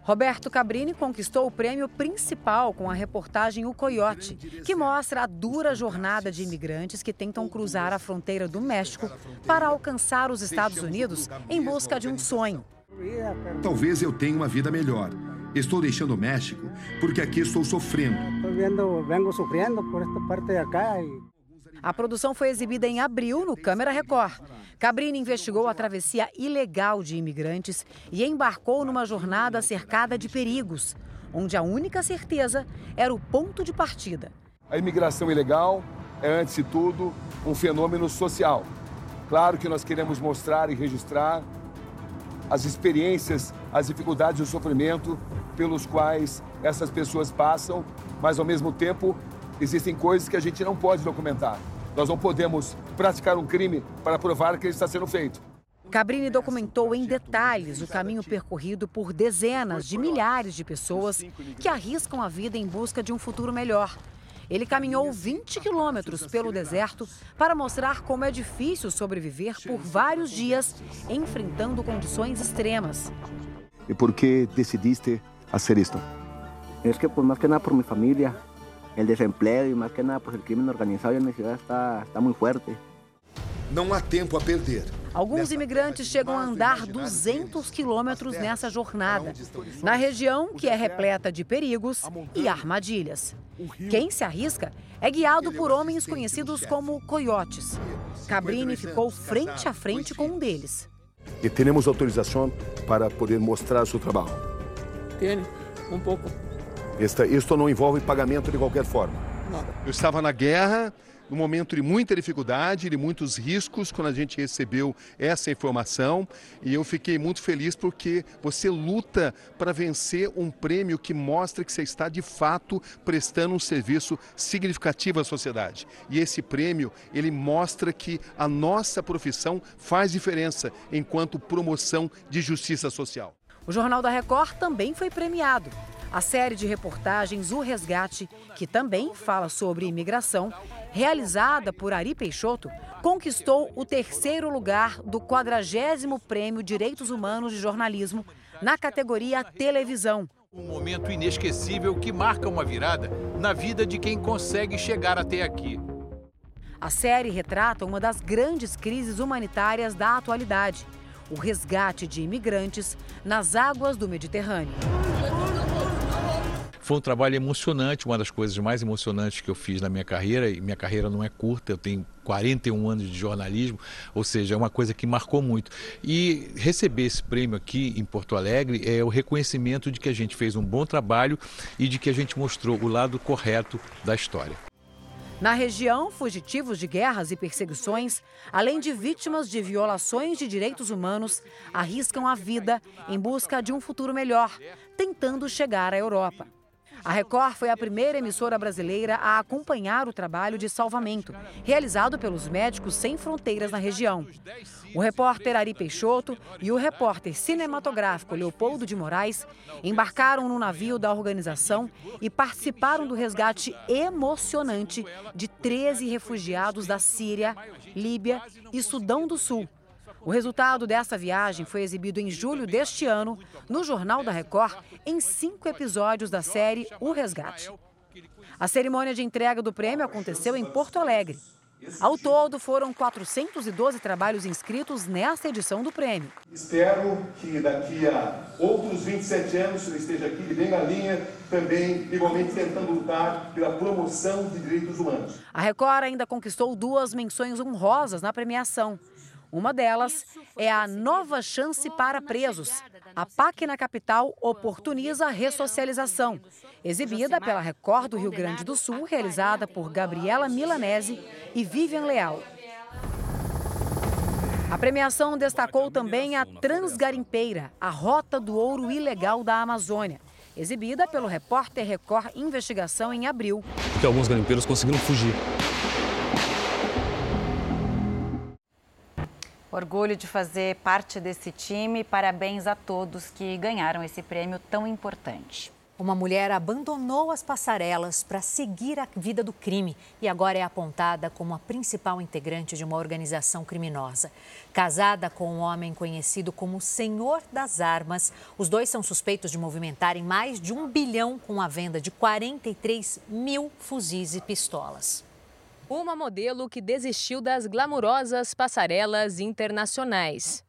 Speaker 8: Roberto Cabrini conquistou o prêmio principal com a reportagem O Coiote, que mostra a dura jornada de imigrantes que tentam cruzar a fronteira do México para alcançar os Estados Unidos em busca de um sonho.
Speaker 49: Talvez eu tenha uma vida melhor. Estou deixando o México porque aqui estou sofrendo. Vengo sofrendo por esta
Speaker 8: parte de acá. A produção foi exibida em abril no Câmara Record. Cabrini investigou a travessia ilegal de imigrantes e embarcou numa jornada cercada de perigos, onde a única certeza era o ponto de partida.
Speaker 48: A imigração ilegal é, antes de tudo, um fenômeno social. Claro que nós queremos mostrar e registrar as experiências, as dificuldades e o sofrimento pelos quais essas pessoas passam, mas ao mesmo tempo existem coisas que a gente não pode documentar. Nós não podemos praticar um crime para provar que ele está sendo feito.
Speaker 8: Cabrini documentou em detalhes o caminho percorrido por dezenas de milhares de pessoas que arriscam a vida em busca de um futuro melhor. Ele caminhou 20 quilômetros pelo deserto para mostrar como é difícil sobreviver por vários dias enfrentando condições extremas.
Speaker 49: E por que decidiste fazer isto?
Speaker 50: É que, por mais que nada, por minha família, el desempleo y más que nada pues el crimen organizado en mi ciudad está, está muy fuerte.
Speaker 49: Não há tempo a perder.
Speaker 8: Alguns imigrantes chegam a andar 200 quilômetros nessa jornada, na região que é repleta de perigos e armadilhas. Quem se arrisca é guiado por homens conhecidos como coiotes. Cabrini ficou frente a frente com um deles.
Speaker 49: E temos autorização para poder mostrar seu trabalho.
Speaker 51: Tem, um pouco.
Speaker 49: Esta, isto não envolve pagamento de qualquer forma.
Speaker 48: Eu estava na guerra, num momento de muita dificuldade, de muitos riscos, quando a gente recebeu essa informação. E eu fiquei muito feliz porque você luta para vencer um prêmio que mostra que você está de fato prestando um serviço significativo à sociedade. E esse prêmio, ele mostra que a nossa profissão faz diferença enquanto promoção de justiça social.
Speaker 8: O Jornal da Record também foi premiado. A série de reportagens O Resgate, que também fala sobre imigração, realizada por Ari Peixoto, conquistou o terceiro lugar do 40 Prêmio Direitos Humanos de Jornalismo na categoria Televisão.
Speaker 52: Um momento inesquecível que marca uma virada na vida de quem consegue chegar até aqui.
Speaker 8: A série retrata uma das grandes crises humanitárias da atualidade: o resgate de imigrantes nas águas do Mediterrâneo.
Speaker 52: Foi um trabalho emocionante, uma das coisas mais emocionantes que eu fiz na minha carreira, e minha carreira não é curta, eu tenho 41 anos de jornalismo, ou seja, é uma coisa que marcou muito. E receber esse prêmio aqui em Porto Alegre é o reconhecimento de que a gente fez um bom trabalho e de que a gente mostrou o lado correto da história.
Speaker 8: Na região, fugitivos de guerras e perseguições, além de vítimas de violações de direitos humanos, arriscam a vida em busca de um futuro melhor, tentando chegar à Europa. A Record foi a primeira emissora brasileira a acompanhar o trabalho de salvamento, realizado pelos Médicos Sem Fronteiras na região. O repórter Ari Peixoto e o repórter cinematográfico Leopoldo de Moraes embarcaram no navio da organização e participaram do resgate emocionante de 13 refugiados da Síria, Líbia e Sudão do Sul. O resultado dessa viagem foi exibido em julho deste ano no Jornal da Record em cinco episódios da série O Resgate. A cerimônia de entrega do prêmio aconteceu em Porto Alegre. Ao todo, foram 412 trabalhos inscritos nesta edição do prêmio.
Speaker 48: Espero que daqui a outros 27 anos ele esteja aqui bem na linha, também igualmente tentando lutar pela promoção de direitos humanos.
Speaker 8: A Record ainda conquistou duas menções honrosas na premiação. Uma delas é a Nova Chance para Presos. A PAC na capital oportuniza a ressocialização, exibida pela Record do Rio Grande do Sul, realizada por Gabriela Milanese e Vivian Leal. A premiação destacou também a Transgarimpeira, a Rota do Ouro Ilegal da Amazônia, exibida pelo repórter Record Investigação em abril.
Speaker 53: Porque alguns garimpeiros conseguiram fugir.
Speaker 2: Orgulho de fazer parte desse time. Parabéns a todos que ganharam esse prêmio tão importante.
Speaker 1: Uma mulher abandonou as passarelas para seguir a vida do crime e agora é apontada como a principal integrante de uma organização criminosa. Casada com um homem conhecido como Senhor das Armas, os dois são suspeitos de movimentarem mais de um bilhão com a venda de 43 mil fuzis e pistolas.
Speaker 54: Uma modelo que desistiu das glamurosas passarelas internacionais.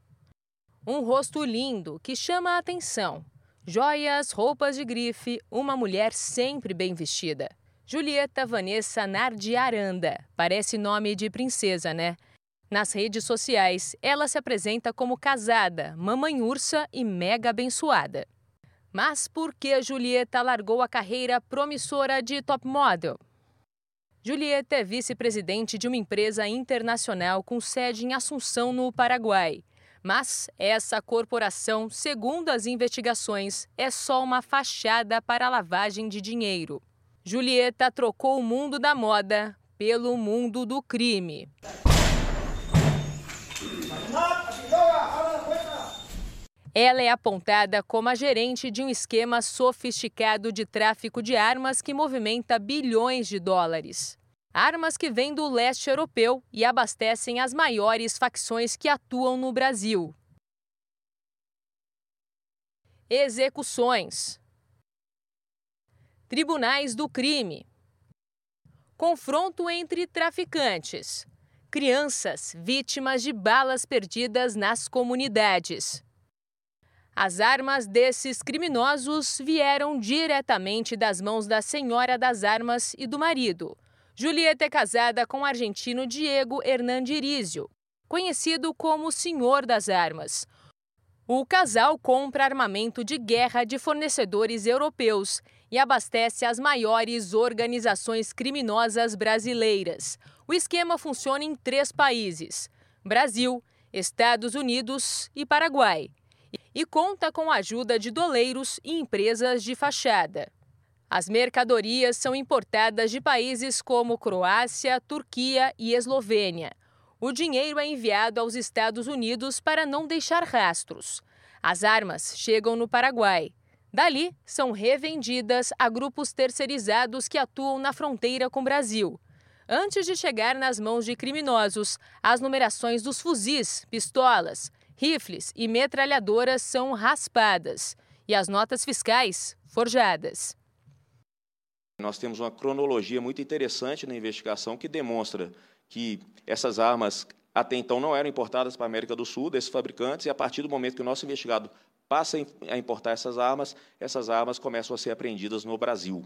Speaker 54: Um rosto lindo que chama a atenção. Joias, roupas de grife, uma mulher sempre bem vestida. Julieta Vanessa Nardi Aranda. Parece nome de princesa, né? Nas redes sociais, ela se apresenta como casada, mamãe ursa e mega abençoada. Mas por que Julieta largou a carreira promissora de top model? Julieta é vice-presidente de uma empresa internacional com sede em Assunção, no Paraguai. Mas essa corporação, segundo as investigações, é só uma fachada para lavagem de dinheiro. Julieta trocou o mundo da moda pelo mundo do crime. Ela é apontada como a gerente de um esquema sofisticado de tráfico de armas que movimenta bilhões de dólares. Armas que vêm do leste europeu e abastecem as maiores facções que atuam no Brasil. Execuções. Tribunais do crime. Confronto entre traficantes. Crianças vítimas de balas perdidas nas comunidades. As armas desses criminosos vieram diretamente das mãos da senhora das armas e do marido. Julieta é casada com o argentino Diego Hernandirizio, conhecido como Senhor das Armas. O casal compra armamento de guerra de fornecedores europeus e abastece as maiores organizações criminosas brasileiras. O esquema funciona em três países: Brasil, Estados Unidos e Paraguai. E conta com a ajuda de doleiros e empresas de fachada. As mercadorias são importadas de países como Croácia, Turquia e Eslovênia. O dinheiro é enviado aos Estados Unidos para não deixar rastros. As armas chegam no Paraguai. Dali, são revendidas a grupos terceirizados que atuam na fronteira com o Brasil. Antes de chegar nas mãos de criminosos, as numerações dos fuzis, pistolas, rifles e metralhadoras são raspadas e as notas fiscais forjadas.
Speaker 55: Nós temos uma cronologia muito interessante na investigação que demonstra que essas armas até então não eram importadas para a América do Sul, desses fabricantes, e a partir do momento que o nosso investigado passa a importar essas armas, essas armas começam a ser apreendidas no Brasil.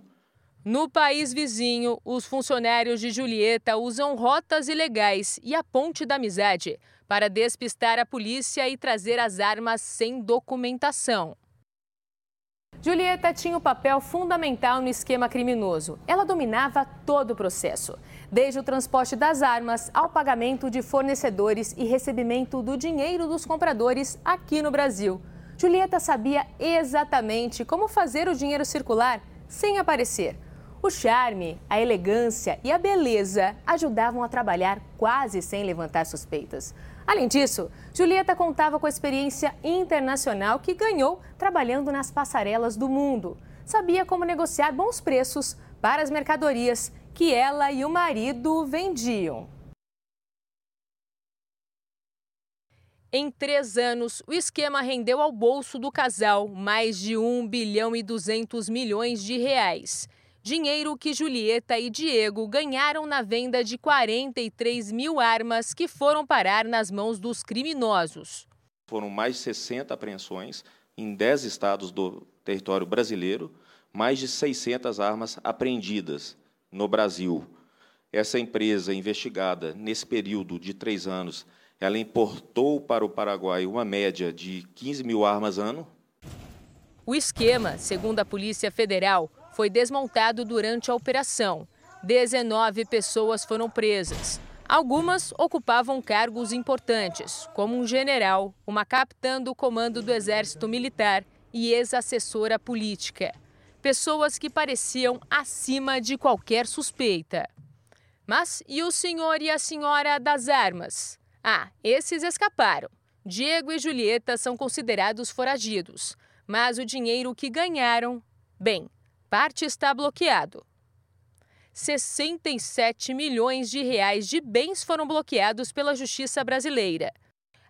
Speaker 54: No país vizinho, os funcionários de Julieta usam rotas ilegais e a Ponte da Amizade para despistar a polícia e trazer as armas sem documentação. Julieta tinha um papel fundamental no esquema criminoso. Ela dominava todo o processo, desde o transporte das armas ao pagamento de fornecedores e recebimento do dinheiro dos compradores aqui no Brasil. Julieta sabia exatamente como fazer o dinheiro circular sem aparecer. O charme, a elegância e a beleza ajudavam a trabalhar quase sem levantar suspeitas. Além disso, Julieta contava com a experiência internacional que ganhou trabalhando nas passarelas do mundo. Sabia como negociar bons preços para as mercadorias que ela e o marido vendiam. Em três anos, o esquema rendeu ao bolso do casal mais de 1 bilhão e 200 milhões de reais. Dinheiro que Julieta e Diego ganharam na venda de 43 mil armas que foram parar nas mãos dos criminosos.
Speaker 55: Foram mais de 60 apreensões em 10 estados do território brasileiro, mais de 600 armas apreendidas no Brasil. Essa empresa investigada nesse período de três anos ela importou para o Paraguai uma média de 15 mil armas ano.
Speaker 54: O esquema, segundo a Polícia Federal, foi desmontado durante a operação. 19 pessoas foram presas. Algumas ocupavam cargos importantes, como um general, uma capitã do comando do Exército Militar e ex-assessora política. Pessoas que pareciam acima de qualquer suspeita. Mas e o senhor e a senhora das armas? Ah, esses escaparam. Diego e Julieta são considerados foragidos, mas o dinheiro que ganharam, bem, parte está bloqueado. 67 milhões de reais de bens foram bloqueados pela Justiça brasileira.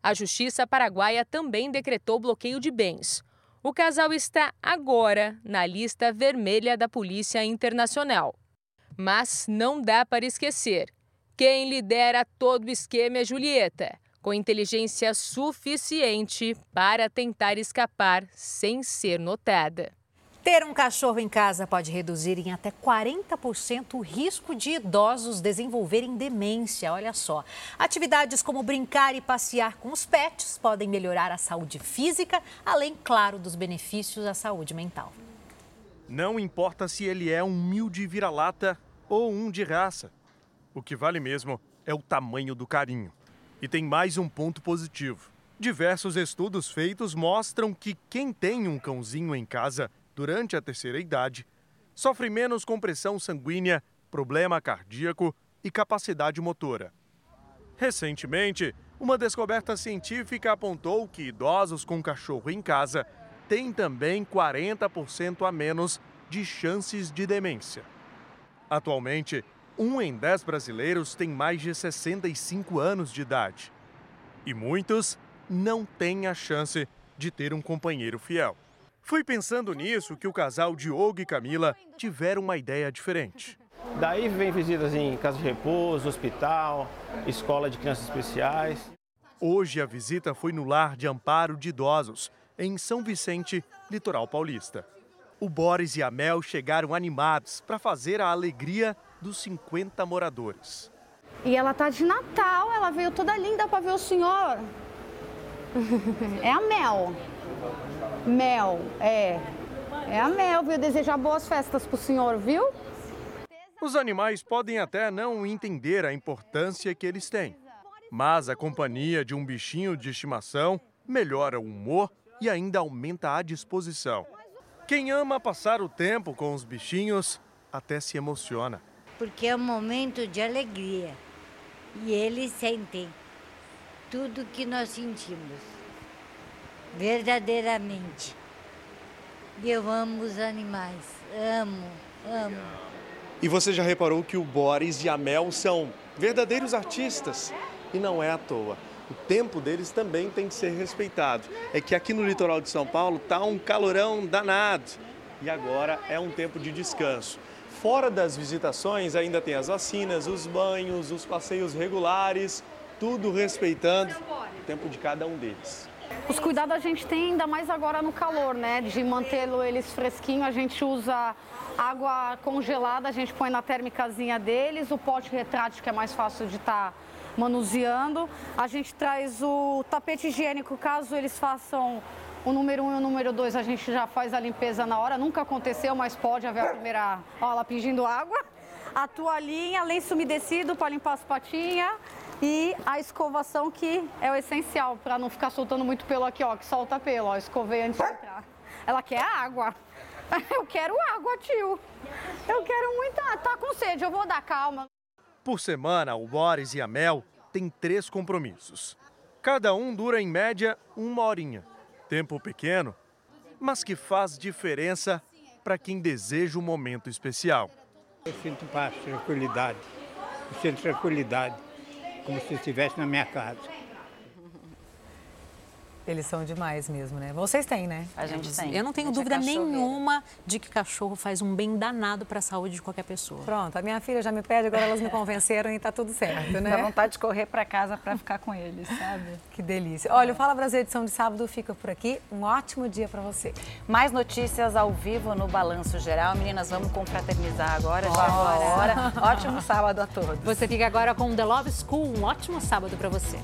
Speaker 54: A Justiça paraguaia também decretou bloqueio de bens. O casal está agora na lista vermelha da Polícia Internacional. Mas não dá para esquecer quem lidera todo o esquema é Julieta, com inteligência suficiente para tentar escapar sem ser notada.
Speaker 1: Ter um cachorro em casa pode reduzir em até 40% o risco de idosos desenvolverem demência. Olha só. Atividades como brincar e passear com os pets podem melhorar a saúde física, além, claro, dos benefícios à saúde mental.
Speaker 56: Não importa se ele é um mil de vira-lata ou um de raça. O que vale mesmo é o tamanho do carinho. E tem mais um ponto positivo. Diversos estudos feitos mostram que quem tem um cãozinho em casa durante a terceira idade sofre menos compressão sanguínea, problema cardíaco e capacidade motora. Recentemente, uma descoberta científica apontou que idosos com cachorro em casa têm também 40% a menos de chances de demência. Atualmente, um em dez brasileiros tem mais de 65 anos de idade. E muitos não têm a chance de ter um companheiro fiel. Foi pensando nisso que o casal Diogo e Camila tiveram uma ideia diferente.
Speaker 57: Daí vem visitas em casa de repouso, hospital, escola de crianças especiais.
Speaker 56: Hoje a visita foi no lar de amparo de idosos, em São Vicente, litoral paulista. O Boris e a Mel chegaram animados para fazer a alegria dos 50 moradores.
Speaker 58: E ela tá de Natal, ela veio toda linda para ver o senhor.
Speaker 59: É a Mel. Mel, é. É a Mel, viu? Desejar boas festas pro senhor, viu?
Speaker 56: Os animais podem até não entender a importância que eles têm, mas a companhia de um bichinho de estimação melhora o humor e ainda aumenta a disposição. Quem ama passar o tempo com os bichinhos até se emociona.
Speaker 60: Porque é um momento de alegria e eles sentem tudo que nós sentimos, verdadeiramente. Eu amo os animais, amo, amo.
Speaker 61: E você já reparou que o Boris e a Mel são verdadeiros artistas? E não é à toa. O tempo deles também tem que ser respeitado. É que aqui no litoral de São Paulo tá um calorão danado. E agora é um tempo de descanso. Fora das visitações, ainda tem as vacinas, os banhos, os passeios regulares, tudo respeitando o tempo de cada um deles.
Speaker 59: Os cuidados a gente tem ainda mais agora no calor, né? De mantê-lo eles fresquinho, a gente usa água congelada, a gente põe na térmicazinha deles, o pote retrátil que é mais fácil de estar tá manuseando. A gente traz o tapete higiênico caso eles façam o número 1 um e o número 2 a gente já faz a limpeza na hora. Nunca aconteceu, mas pode haver a primeira. Ó, ela pedindo água. A toalhinha, lenço umedecido para limpar as patinhas. E a escovação que é o essencial para não ficar soltando muito pelo aqui, ó, que solta pelo, ó. Escovei antes de entrar. Ela quer água. Eu quero água, tio. Eu quero muita. Tá com sede, eu vou dar calma.
Speaker 56: Por semana, o Boris e a Mel têm três compromissos. Cada um dura em média uma horinha tempo pequeno, mas que faz diferença para quem deseja um momento especial.
Speaker 58: Eu sinto paz, tranquilidade. Eu sinto tranquilidade, como se estivesse na minha casa.
Speaker 8: Eles são demais mesmo, né? Vocês têm, né?
Speaker 2: A gente tem.
Speaker 1: Eu não tenho dúvida nenhuma de que cachorro faz um bem danado para a saúde de qualquer pessoa.
Speaker 8: Pronto, a minha filha já me pede, agora elas me convenceram e tá tudo certo, né?
Speaker 2: Dá vontade de correr para casa para ficar com eles, sabe?
Speaker 8: Que delícia. Olha, o Fala Brasil edição de sábado fica por aqui. Um ótimo dia para você.
Speaker 2: Mais notícias ao vivo no Balanço Geral. Meninas, vamos confraternizar agora, já é hora. Ótimo sábado a todos.
Speaker 1: Você fica agora com The Love School. Um ótimo sábado para você.